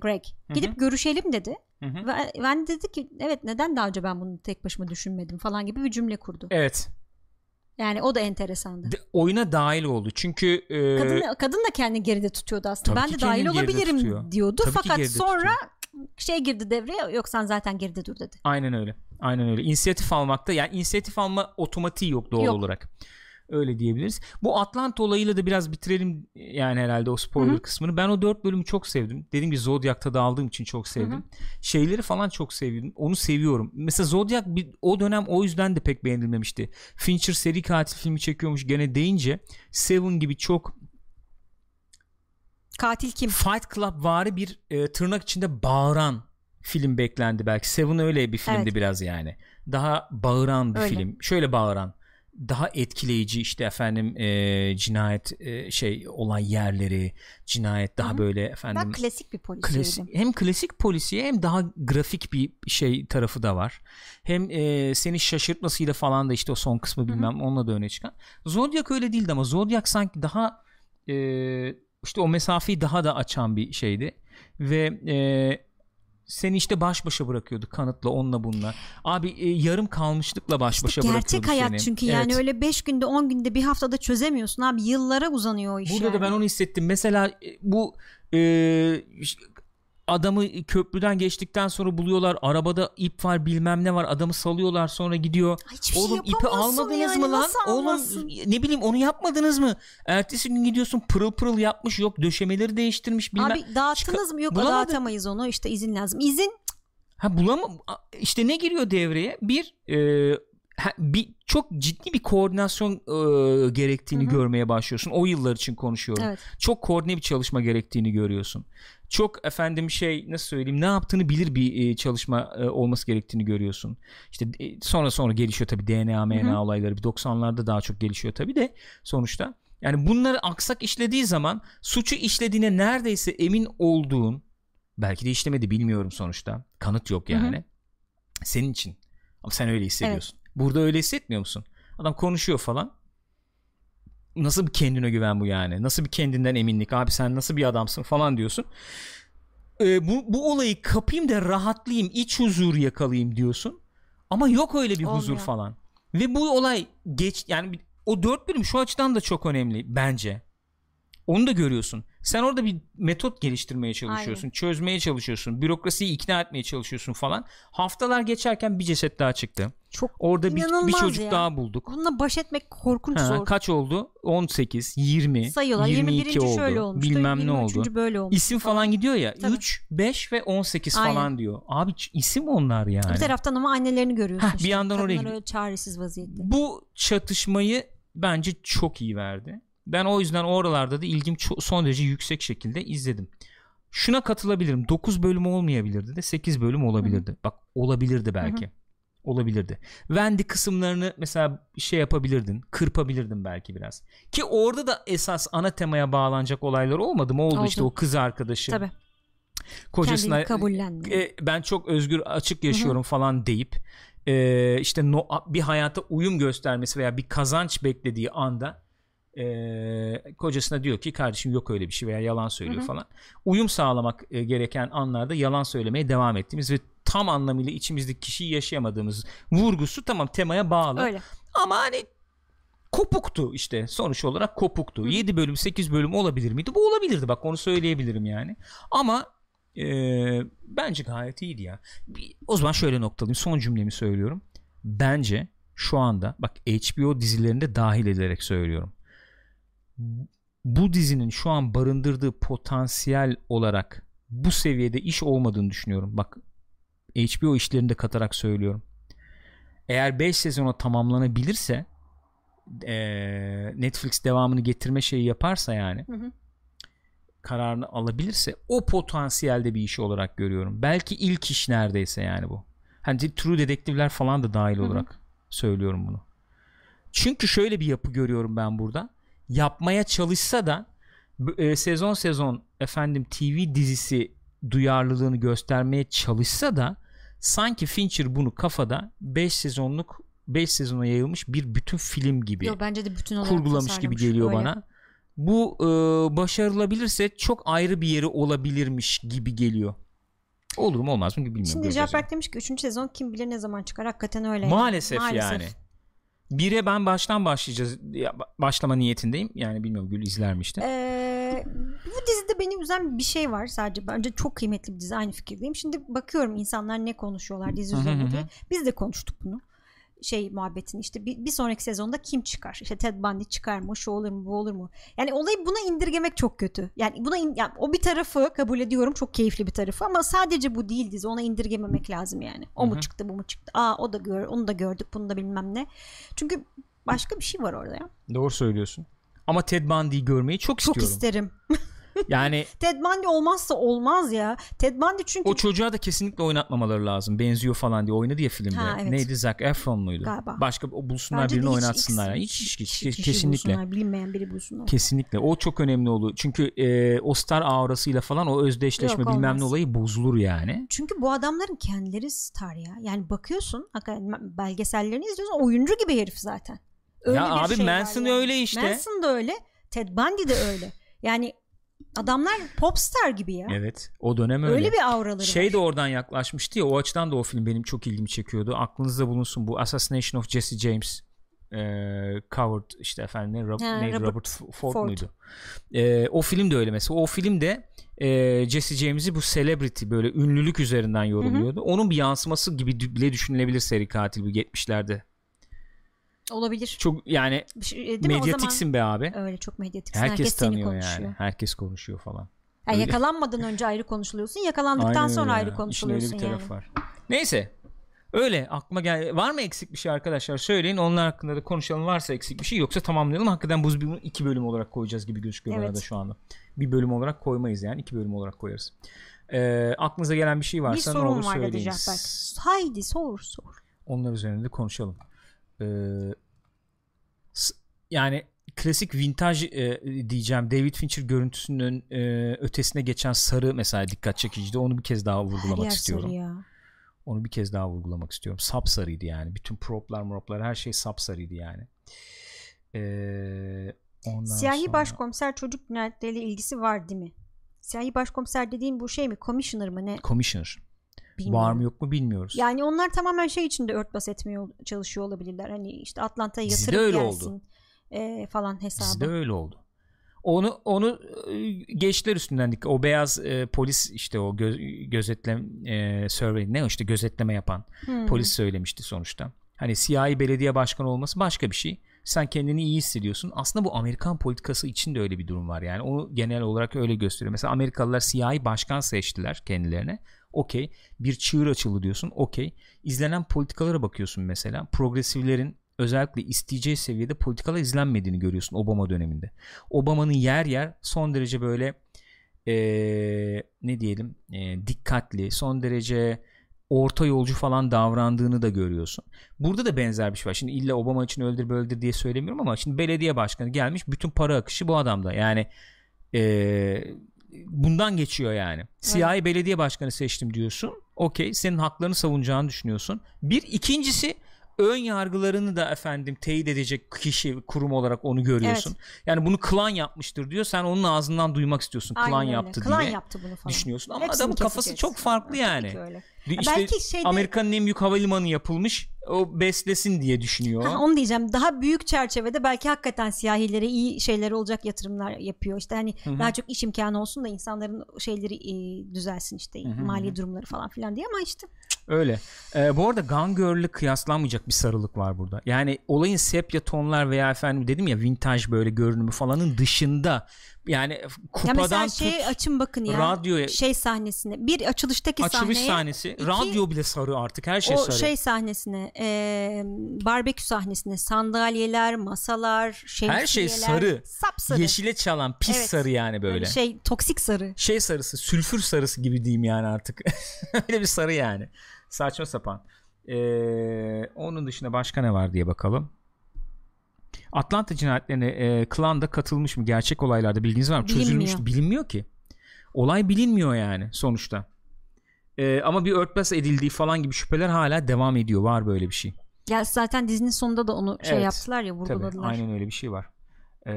Greg gidip Hı hı. görüşelim dedi. hı hı. Ve Wendy dedi ki evet neden daha önce ben bunu tek başıma düşünmedim falan gibi bir cümle kurdu. Evet. Yani o da enteresandı. De- oyuna dahil oldu. Çünkü e, Kadın, kadın da kendini geride tutuyordu aslında. Tabii ben de dahil olabilirim tutuyor. diyordu. Tabii Fakat sonra şey girdi devreye yok sen zaten geride dur dedi. Aynen öyle. Aynen öyle. İnisiyatif almakta yani inisiyatif alma otomatiği yok doğal Yok. olarak. Öyle diyebiliriz. Bu Atlanta olayıyla da biraz bitirelim yani herhalde o spoiler Hı hı. kısmını. Ben o dört bölümü çok sevdim. Dediğim gibi Zodiac'ta da aldığım için çok sevdim. Şeyleri falan çok sevdim. Onu seviyorum. Mesela Zodiac bir, o dönem o yüzden de pek beğenilmemişti. Fincher seri katil filmi çekiyormuş gene deyince Seven gibi çok Katil kim? Fight Club vari bir e, tırnak içinde bağıran film beklendi belki. Seven öyle bir filmdi Evet. biraz yani. Daha bağıran bir Öyle. film. Şöyle bağıran. Daha etkileyici işte efendim e, cinayet e, şey olay yerleri, cinayet daha Hı hı. böyle efendim klasik bir klasik polisiydim. hem klasik polisiye hem daha grafik bir şey tarafı da var. Hem e, seni şaşırtmasıyla falan da işte o son kısmı bilmem onunla da öne çıkan. Zodiac öyle değildi ama Zodiac sanki daha e, işte o mesafeyi daha da açan bir şeydi ve e, seni işte baş başa bırakıyordu kanıtla onunla bununla. Abi e, yarım kalmışlıkla baş başa İşte bırakıyordu gerçek hayat çünkü yani Evet. öyle 5 günde 10 günde bir haftada çözemiyorsun abi yıllara uzanıyor o iş Burada yani. da ben onu hissettim. Mesela e, bu e, adamı köprüden geçtikten sonra buluyorlar. Arabada ip var bilmem ne var. Adamı salıyorlar sonra gidiyor. Hiçbir şey Oğlum ipi yapamazsın almadınız yani, mı lan? Oğlum ne bileyim onu yapmadınız mı? Ertesi gün gidiyorsun pırıl pırıl yapmış yok döşemeleri değiştirmiş bilmem. Abi dağıttınız mı? Yok Bulamadım. dağıtamayız onu işte izin lazım. İzin Ha bulamam işte ne giriyor devreye? Bir e, ha- bir çok ciddi bir koordinasyon e, gerektiğini Hı hı. görmeye başlıyorsun. O yıllar için konuşuyorum. evet. çok koordine bir çalışma gerektiğini görüyorsun. Çok efendim şey nasıl söyleyeyim ne yaptığını bilir bir e, çalışma e, olması gerektiğini görüyorsun. İşte e, sonra sonra gelişiyor tabii DNA, MNA Hı hı. olayları bir 90'larda daha çok gelişiyor tabii de sonuçta. Yani bunları aksak işlediği zaman suçu işlediğine neredeyse emin olduğun belki de işlemedi bilmiyorum sonuçta. Kanıt yok yani. Senin için. Ama sen öyle hissediyorsun. Burada öyle hissetmiyor musun? Adam konuşuyor falan. Nasıl bir kendine güven bu yani? Nasıl bir kendinden eminlik? Abi sen nasıl bir adamsın falan diyorsun. Ee, bu, bu olayı kapayım da rahatlayayım, iç huzur yakalayayım diyorsun. Ama yok öyle bir huzur Olmuyor. falan. Ve bu olay geç yani o dört bölüm şu açıdan da çok önemli bence. Onu da görüyorsun. Sen orada bir metot geliştirmeye çalışıyorsun, çözmeye çalışıyorsun, bürokrasiyi ikna etmeye çalışıyorsun falan. Haftalar geçerken bir ceset daha çıktı. Çok Orada bir, bir çocuk ya. daha bulduk. bununla baş etmek korkunç Ha, zor. kaç oldu? 18, 20, Sayıyorlar. 22 21. oldu. şöyle olmuş. Bilmem ne oldu. böyle olmuş. İsim falan gidiyor ya. Tabii. 3, 5 ve 18 Aynen. falan diyor. Abi isim onlar yani. Bir taraftan ama annelerini görüyorsun. Heh, bir işte. yandan oraya Kadınlar gidiyor. öyle çaresiz vaziyette. Bu çatışmayı bence çok iyi verdi. Ben o yüzden oralarda da ilgim son derece yüksek şekilde izledim. Şuna katılabilirim. 9 bölüm olmayabilirdi de 8 bölüm olabilirdi. Bak olabilirdi belki. Olabilirdi. Wendy kısımlarını mesela şey yapabilirdin. Kırpabilirdin belki biraz. Ki orada da esas ana temaya bağlanacak olaylar olmadı mı? Oldu, Oldu. işte o kız arkadaşı. Tabii. Kocasına e, ben çok özgür açık yaşıyorum falan deyip e, işte no, bir hayata uyum göstermesi veya bir kazanç beklediği anda e, kocasına diyor ki kardeşim yok öyle bir şey veya yalan söylüyor Hı hı. falan. Uyum sağlamak e, gereken anlarda yalan söylemeye devam ettiğimiz ve tam anlamıyla içimizdeki kişiyi yaşayamadığımız vurgusu tamam temaya bağlı. Öyle. Ama hani kopuktu işte sonuç olarak kopuktu. Hı. 7 bölüm 8 bölüm olabilir miydi? Bu olabilirdi bak onu söyleyebilirim yani. Ama e, bence gayet iyiydi ya. Bir- o zaman şöyle noktalayayım son cümlemi söylüyorum. Bence şu anda bak HBO dizilerinde dahil ederek söylüyorum. Bu dizinin şu an barındırdığı potansiyel olarak bu seviyede iş olmadığını düşünüyorum. Bak HBO işlerinde katarak söylüyorum. eğer 5 sezona tamamlanabilirse e, Netflix devamını getirme şeyi yaparsa yani Hı hı. kararını alabilirse o potansiyelde bir iş olarak görüyorum. Belki ilk iş neredeyse yani bu. Hani True Dedektifler falan da dahil Hı hı. olarak söylüyorum bunu. Çünkü şöyle bir yapı görüyorum ben burada. Yapmaya çalışsa da e, sezon sezon efendim TV dizisi duyarlılığını göstermeye çalışsa da sanki Fincher bunu kafada 5 sezonluk 5 sezona yayılmış bir bütün film gibi Yo, bence de bütün kurgulamış gibi geliyor Öyle. bana. Bu e, başarılabilirse çok ayrı bir yeri olabilirmiş gibi geliyor. Olur mu olmaz mı bilmiyorum. Şimdi Japrak demiş ki 3. sezon kim bilir ne zaman çıkar. Hakikaten öyle. yani. yani. Maalesef, yani. Bire ben baştan başlayacağız. ya, ba- başlama niyetindeyim. Yani bilmiyorum Gül izler mi işte. Ee, bu dizide beni üzen bir şey var sadece. Bence çok kıymetli bir dizi. Aynı fikirdeyim. Şimdi bakıyorum insanlar ne konuşuyorlar dizi diye. Biz de konuştuk bunu. Şey muhabbetini işte bir, bir sonraki sezonda kim çıkar? İşte Ted Bundy çıkar mı? Şu olur mu? Bu olur mu? Yani olayı buna indirgemek çok kötü. Yani buna in- yani o bir tarafı kabul ediyorum. Çok keyifli bir tarafı ama sadece bu değil dizi. Ona indirgememek lazım yani. O Hı mu çıktı, bu mu çıktı? Aa o da gör, onu da gördük, bunu da bilmem ne. Çünkü başka bir şey var orada ya. Doğru söylüyorsun. Ama Ted Bundy'yi görmeyi çok, Çok istiyorum. isterim. Yani Ted Bundy olmazsa olmaz ya. Ted Bundy çünkü o çocuğa da kesinlikle oynatmamaları lazım. Benziyor falan diye oynadı ya filmde. Ha, evet. Neydi Zac Efron muydu? Galiba. Başka o bulsunlar bence birini hiç oynatsınlar. Hiç, hiç, hiç, kişi kesinlikle. bulsunlar, bilinmeyen biri bulsunlar. Kesinlikle. O çok önemli olur. Çünkü e, o star aurasıyla falan o özdeşleşme Yok, bilmem olmaz. ne olayı bozulur yani. Çünkü bu adamların kendileri star ya. Yani bakıyorsun belgesellerini izliyorsun oyuncu gibi herif zaten. Öyle Ya abi şey Manson yani. öyle işte. Manson da öyle. Ted Bundy de öyle. Yani adamlar popstar gibi ya. Evet. O dönem öyle. öyle. bir auraları şey var. de oradan yaklaşmıştı ya o açıdan da o film benim çok ilgimi çekiyordu. Aklınızda bulunsun bu Assassination of Jesse James e, covered işte efendim ne, Rob- Ha, neydi? Robert Robert, Ford, Ford. muydu? E, o film de öyle mesela. O filmde e, Jesse James'i bu celebrity böyle ünlülük üzerinden yorumluyordu. Onun bir yansıması gibi bile düşünülebilir seri katil bu 70'lerde. Olabilir. Çok yani Bir şey- değil mi? O medyatiksin be abi. öyle çok medyatiksin. Herkes, Herkes, seni tanıyor konuşuyor. yani. Herkes konuşuyor falan. Yani Öyle. yakalanmadan önce ayrı konuşuluyorsun. Yakalandıktan Aynen sonra öyle ayrı ya. İşin konuşuluyorsun öyle bir yani. tarafı var. Neyse. Öyle aklıma gel. Var mı eksik bir şey arkadaşlar? Söyleyin. Onlar hakkında da konuşalım. Varsa eksik bir şey yoksa tamamlayalım. Hakikaten buz bir iki bölüm olarak koyacağız gibi gözüküyor Evet. bana da şu anda. Bir bölüm olarak koymayız yani. iki bölüm olarak koyarız. Ee, aklınıza gelen bir şey Bir varsa ne sorun olur var söyleyiniz. Haydi sor sor. Onlar üzerinde de konuşalım. Ee, yani klasik vintage e, diyeceğim David Fincher görüntüsünün e, ötesine geçen sarı mesela dikkat çekiciydi. Onu bir kez daha Her vurgulamak yer istiyorum. ya. Onu bir kez daha vurgulamak istiyorum. Sapsarıydı yani. Bütün proplar proplar her şey sapsarıydı yani. Ee, ondan Siyahi sonra- başkomiser çocuk cinayetleriyle ilgisi var değil mi? Siyahi başkomiser dediğin bu şey mi? Commissioner mı ne? Commissioner. Bilmiyorum. Var mı yok mu bilmiyoruz. Yani onlar tamamen şey içinde örtbas etmeye çalışıyor olabilirler. Hani işte Atlanta'ya Dizide yatırıp öyle gelsin oldu. e, falan hesabı. Dizide öyle oldu. Onu onu e, geçtiler üstünden dikkat. O beyaz e, polis işte o gö- gözetlem e, survey ne o işte gözetleme yapan Hmm. polis söylemişti sonuçta. Hani siyahi belediye başkanı olması başka bir şey. Sen kendini iyi hissediyorsun. Aslında bu Amerikan politikası için de öyle bir durum var. Yani onu genel olarak öyle gösteriyor. Mesela Amerikalılar siyahi başkan seçtiler kendilerine. Okey. Bir çığır açıldı diyorsun. Okey. İzlenen politikalara bakıyorsun mesela. Progresiflerin özellikle isteyeceği seviyede politikalar izlenmediğini görüyorsun Obama döneminde. Obama'nın yer yer son derece böyle eee, ne diyelim eee, dikkatli, son derece orta yolcu falan davrandığını da görüyorsun. Burada da benzer bir şey var. Şimdi illa Obama için öldür böldür diye söylemiyorum ama şimdi belediye başkanı gelmiş bütün para akışı bu adamda. Yani eee, bundan geçiyor yani. Siyahi belediye başkanı seçtim diyorsun. Okey senin haklarını savunacağını düşünüyorsun. Bir ikincisi ön yargılarını da efendim teyit edecek kişi kurum olarak onu görüyorsun. Yani bunu klan yapmıştır diyor. Sen onun ağzından duymak istiyorsun. Aynen klan öyle. yaptı Klan diye yaptı bunu falan. düşünüyorsun. Ama Hepsini adamın kafası keseceğiz. çok farklı yani. öyle. İşte Belki şeyde Amerika'nın en büyük havalimanı yapılmış. O beslesin diye düşünüyor. Ha, onu diyeceğim. Daha büyük çerçevede belki hakikaten siyahilere iyi şeyler olacak yatırımlar yapıyor. İşte hani Hı hı. daha çok iş imkanı olsun da insanların şeyleri e, düzelsin işte hı hı mali durumları falan filan diye ama işte Öyle. Ee, bu arada Gone Girl'le kıyaslanmayacak bir sarılık var burada. Yani olayın sepya tonlar veya efendim dedim ya vintage böyle görünümü falanın dışında Yani Ya kupadan tut şey açın bakın ya. radyoya Şey sahnesine. Bir açılıştaki açılış sahneye. sahnesi iki- radyo bile sarı artık her şey o sarı. şey sahnesine, e, barbekü sahnesine, sandalyeler, masalar, şemsiyeler. Her şey sarı. Sapsarı. Yeşile çalan pis Evet. sarı yani böyle. Böyle şey toksik sarı. şey sarısı sülfür sarısı gibi diyeyim yani artık öyle bir sarı yani saçma sapan. Ee, onun dışında başka ne var diye bakalım. Atlanta cinayetlerine e, klan da katılmış mı? Gerçek olaylarda bilginiz var mı? Bilinmiyor. çözülmüş mü? bilinmiyor. Ki. Olay bilinmiyor yani sonuçta. Ee, ama bir örtbas edildiği falan gibi şüpheler hala devam ediyor. Var böyle bir şey. Ya zaten dizinin sonunda da onu şey Evet. yaptılar ya Tabii vurguladılar. aynen öyle bir şey var. Ee,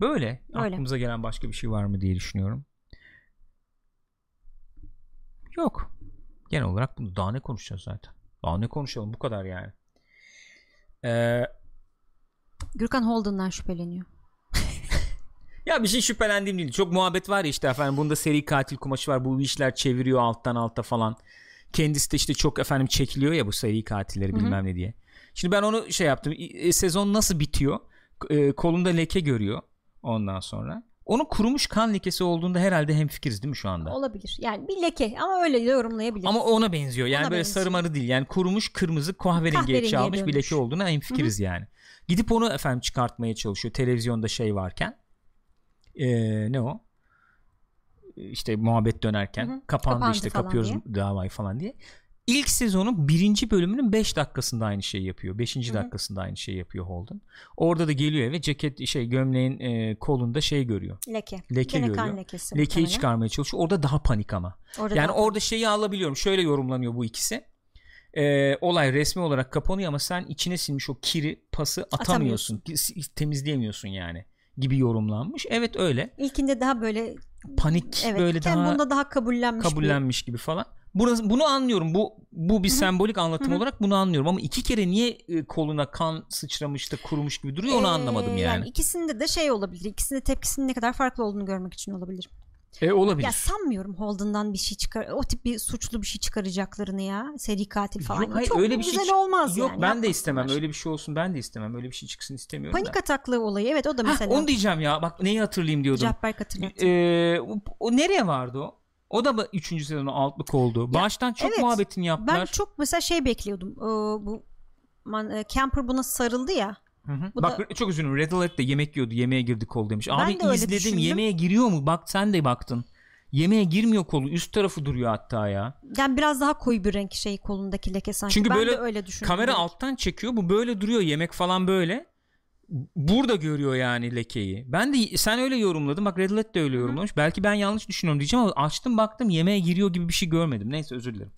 böyle. Öyle. aklımıza gelen başka bir şey var mı diye düşünüyorum. Yok genel olarak bunu daha ne konuşacağız zaten? Daha ne konuşalım? Bu kadar yani. Ee, Gürkan Holden'dan şüpheleniyor. ya bir şey şüphelendiğim değil. Çok muhabbet var ya işte efendim bunda seri katil kumaşı var bu işler çeviriyor alttan alta falan. Kendisi de işte çok efendim çekiliyor ya bu seri katilleri Hı hı. bilmem ne diye. Şimdi ben onu şey yaptım. E, sezon nasıl bitiyor? E, kolunda leke görüyor ondan sonra onun kurumuş kan lekesi olduğunda herhalde hemfikiriz değil mi şu anda Olabilir. Yani bir leke ama öyle yorumlayabiliriz. ama ona benziyor yani Ona böyle benziyor. sarı marı değil yani kurumuş kırmızı kahverengiye çalmış bir leke olduğuna hemfikiriz yani gidip onu efendim çıkartmaya çalışıyor televizyonda şey varken Ee, ne o işte muhabbet dönerken Hı hı. kapandı, Kapandı işte kapıyoruz diye. davayı falan diye İlk sezonun birinci bölümünün 5 dakikasında aynı şeyi yapıyor. 5. Hı hı. dakikasında aynı şeyi yapıyor Holden. Orada da geliyor eve ceket şey gömleğin e, kolunda şey görüyor. leke. Leke Gene görüyor. lekesi. Lekeyi çıkarmaya çalışıyor. Orada daha panik ama. Orada Yani daha- orada şeyi alabiliyorum. Şöyle yorumlanıyor bu ikisi. Ee, olay resmi olarak kapanıyor ama sen içine sinmiş o kiri pası atamıyorsun. Ki- Temizleyemiyorsun yani gibi yorumlanmış. Evet öyle. İlkinde daha böyle Panik evet. böyle daha bunda daha kabullenmiş. kabullenmiş gibi falan. Burası, bunu anlıyorum. Bu bu bir Hı hı. sembolik anlatım Hı hı. olarak bunu anlıyorum ama iki kere niye e, koluna kan sıçramış da kurumuş gibi duruyor onu Ee, anlamadım yani. ikisinde de şey olabilir. İkisinde tepkisinin ne kadar farklı olduğunu görmek için olabilir. E, olabilir. Ya sanmıyorum Holden'dan bir şey çıkar o tip bir suçlu bir şey çıkaracaklarını ya. Seri katil falan. Yok, hayır, Çok öyle bir şey güzel çık- olmaz Yok yani. ben de istemem. Öyle bir şey olsun ben de istemem. Öyle bir şey çıksın istemiyorum Panik da. ataklı olayı evet o da mesela. onu diyeceğim ya. Bak neyi hatırlayayım diyordum. Cabbar hatırlattı. Ee, o, o nereye vardı o? O da 3. sezonu altlık oldu. Baştan çok evet. muhabbetini yaptılar. ben çok mesela şey bekliyordum. Ee, bu man, e, Camper buna sarıldı ya. Hı hı. Bu Bak çok üzülüm. Red Alert de yemek yiyordu. Yemeğe girdi kol demiş. Ben Abi de izledim. düşündüm. Yemeğe giriyor mu? Bak sen de baktın. Yemeğe girmiyor kolu. Üst tarafı duruyor hatta ya. Yani biraz daha koyu bir renk şey kolundaki leke sanki. Çünkü ben böyle de öyle düşündüm. Kamera direkt. alttan çekiyor. Bu böyle duruyor. Yemek falan böyle. Burada görüyor yani lekeyi. Ben de sen öyle yorumladın. Bak Red Alert de öyle yorumlamış. Belki ben yanlış düşünüyorum diyeceğim ama açtım baktım yemeğe giriyor gibi bir şey görmedim. Neyse özür dilerim.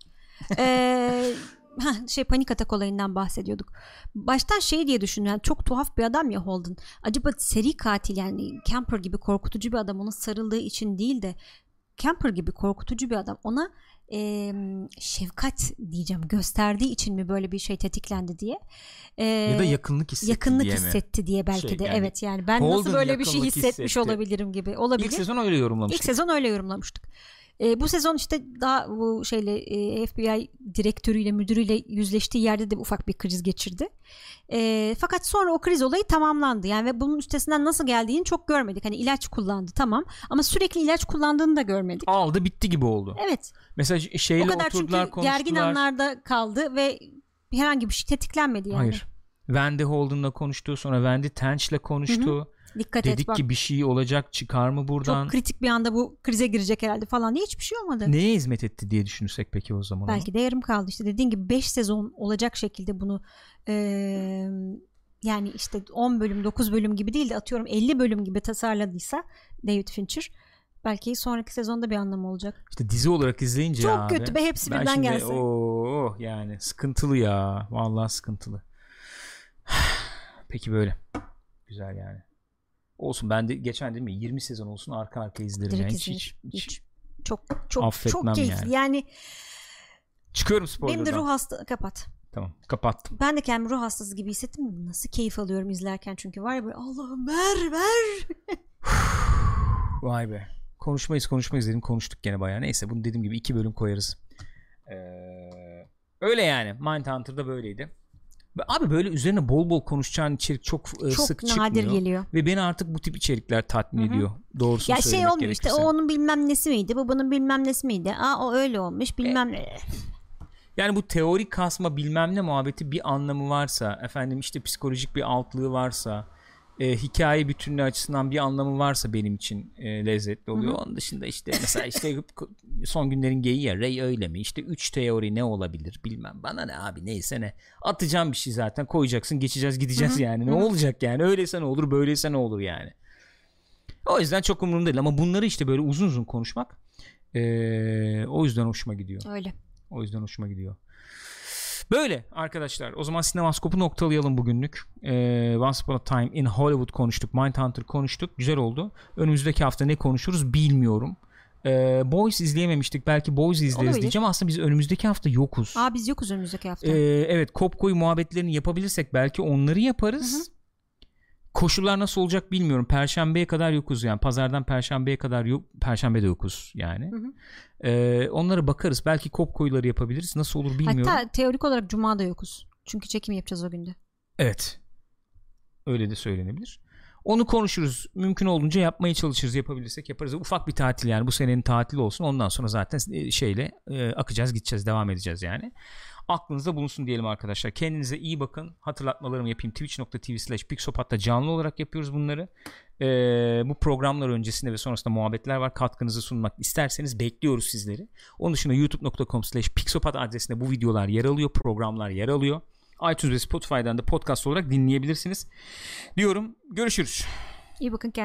Ee, heh, şey panik atak olayından bahsediyorduk. Baştan şey diye düşündüm. Yani çok tuhaf bir adam ya Holden. Acaba seri katil yani Camper gibi korkutucu bir adam ona sarıldığı için değil de Camper gibi korkutucu bir adam ona e, şefkat diyeceğim gösterdiği için mi böyle bir şey tetiklendi diye. Ee, ya da yakınlık hissetti yakınlık diye mi? hissetti diye belki Şey, de yani evet yani ben Holden nasıl böyle bir şey hissetmiş hissetti. olabilirim gibi olabilir. İlk sezon öyle yorumlamıştık. İlk sezon öyle yorumlamıştık. E, bu sezon işte daha bu şeyle e, FBI direktörüyle müdürüyle yüzleştiği yerde de ufak bir kriz geçirdi. E, fakat sonra o kriz olayı tamamlandı. Yani ve bunun üstesinden nasıl geldiğini çok görmedik. Hani ilaç kullandı tamam ama sürekli ilaç kullandığını da görmedik. Aldı bitti gibi oldu. Evet. Mesela O şeyle kadar çünkü oturdular konuştular. gergin anlarda kaldı ve herhangi bir şey tetiklenmedi yani. Hayır. Wendy Holden'la konuştu. Sonra Wendy Tench'le konuştu. Dikkat et Dedik bak. ki bir şey olacak çıkar mı buradan? Çok kritik bir anda bu krize girecek herhalde falan diye hiçbir şey olmadı. Neye hizmet etti diye düşünürsek peki o zaman? Belki de yarım kaldı işte dediğin gibi 5 sezon olacak şekilde bunu eee, yani işte 10 bölüm 9 bölüm gibi değil de atıyorum 50 bölüm gibi tasarladıysa David Fincher belki sonraki sezonda bir anlamı olacak. İşte dizi olarak izleyince Çok abi, kötü be hepsi ben birden şimdi, gelse. Oo, yani sıkıntılı ya. Vallahi sıkıntılı. Peki böyle. Güzel yani. Olsun ben de geçen değil mi 20 sezon olsun arka arkaya izlerim. Direkt Yani hiç, hiç, hiç. Çok çok Affetmem çok keyifli. yani. Yani, Çıkıyorum benim spoiler'dan. de ruh hasta kapat. Tamam kapattım. Ben de kendimi ruh hastası gibi hissettim. Nasıl keyif alıyorum izlerken çünkü var ya böyle Allah'ım ver ver. Vay be. Konuşmayız konuşmayız dedim konuştuk gene bayağı. Neyse bunu dediğim gibi iki bölüm koyarız. Ee, öyle yani. Mindhunter'da böyleydi. Abi böyle üzerine bol bol konuşacağın içerik çok, e, Çok sık nadir çıkmıyor. geliyor. Ve beni artık bu tip içerikler tatmin Hı hı. ediyor. Doğrusunu Ya şey olmuyor işte o onun bilmem nesi miydi bu bunun bilmem nesi miydi aa o öyle olmuş bilmem ne Yani bu teori kasma bilmem ne muhabbeti bir anlamı varsa efendim işte psikolojik bir altlığı varsa e, hikaye bütünlüğü açısından bir anlamı varsa benim için e, lezzetli oluyor. Onun dışında işte mesela işte son günlerin geyiği ya Ray öyle mi? İşte 3 teori ne olabilir bilmem. Bana ne abi neyse ne. Atacağım bir şey zaten koyacaksın geçeceğiz gideceğiz yani. Ne olacak yani? Öyleyse ne olur böyleyse ne olur yani. O yüzden çok umurumda değil ama bunları işte böyle uzun uzun konuşmak e, o yüzden hoşuma gidiyor. öyle O yüzden hoşuma gidiyor. Böyle arkadaşlar. O zaman sinemaskopu noktalayalım bugünlük. Ee, Once Upon a Time in Hollywood konuştuk. Mindhunter konuştuk. Güzel oldu. Önümüzdeki hafta ne konuşuruz bilmiyorum. Ee, Boys izleyememiştik. Belki Boys izleriz Olabilir. diyeceğim. Aslında biz önümüzdeki hafta yokuz. aa biz yokuz önümüzdeki hafta Ee, evet Kopko'yu muhabbetlerini yapabilirsek belki onları yaparız. Koşullar nasıl olacak bilmiyorum. Perşembeye kadar yokuz yani. Pazardan perşembeye kadar yok. Perşembe de yokuz yani. Hı hı. Ee, onlara bakarız. Belki Kopko'yuları yapabiliriz. Nasıl olur bilmiyorum. hatta teorik olarak cuma da yokuz çünkü çekim yapacağız o günde Evet. Öyle de söylenebilir. Onu konuşuruz. Mümkün olduğunca yapmaya çalışırız. Yapabilirsek yaparız. Ufak bir tatil yani. Bu senenin tatili olsun. Ondan sonra zaten e, şeyle e, akacağız, gideceğiz, devam edeceğiz yani. Aklınızda bulunsun diyelim arkadaşlar. Kendinize iyi bakın. Hatırlatmalarımı yapayım. Twitch.tv slash Pixopat'ta canlı olarak yapıyoruz bunları. E, bu programlar öncesinde ve sonrasında muhabbetler var. Katkınızı sunmak isterseniz bekliyoruz sizleri. Onun dışında youtube.com slash Pixopat adresinde bu videolar yer alıyor. Programlar yer alıyor iTunes ve Spotify'dan da podcast olarak dinleyebilirsiniz. Diyorum görüşürüz. iyi bakın kendinize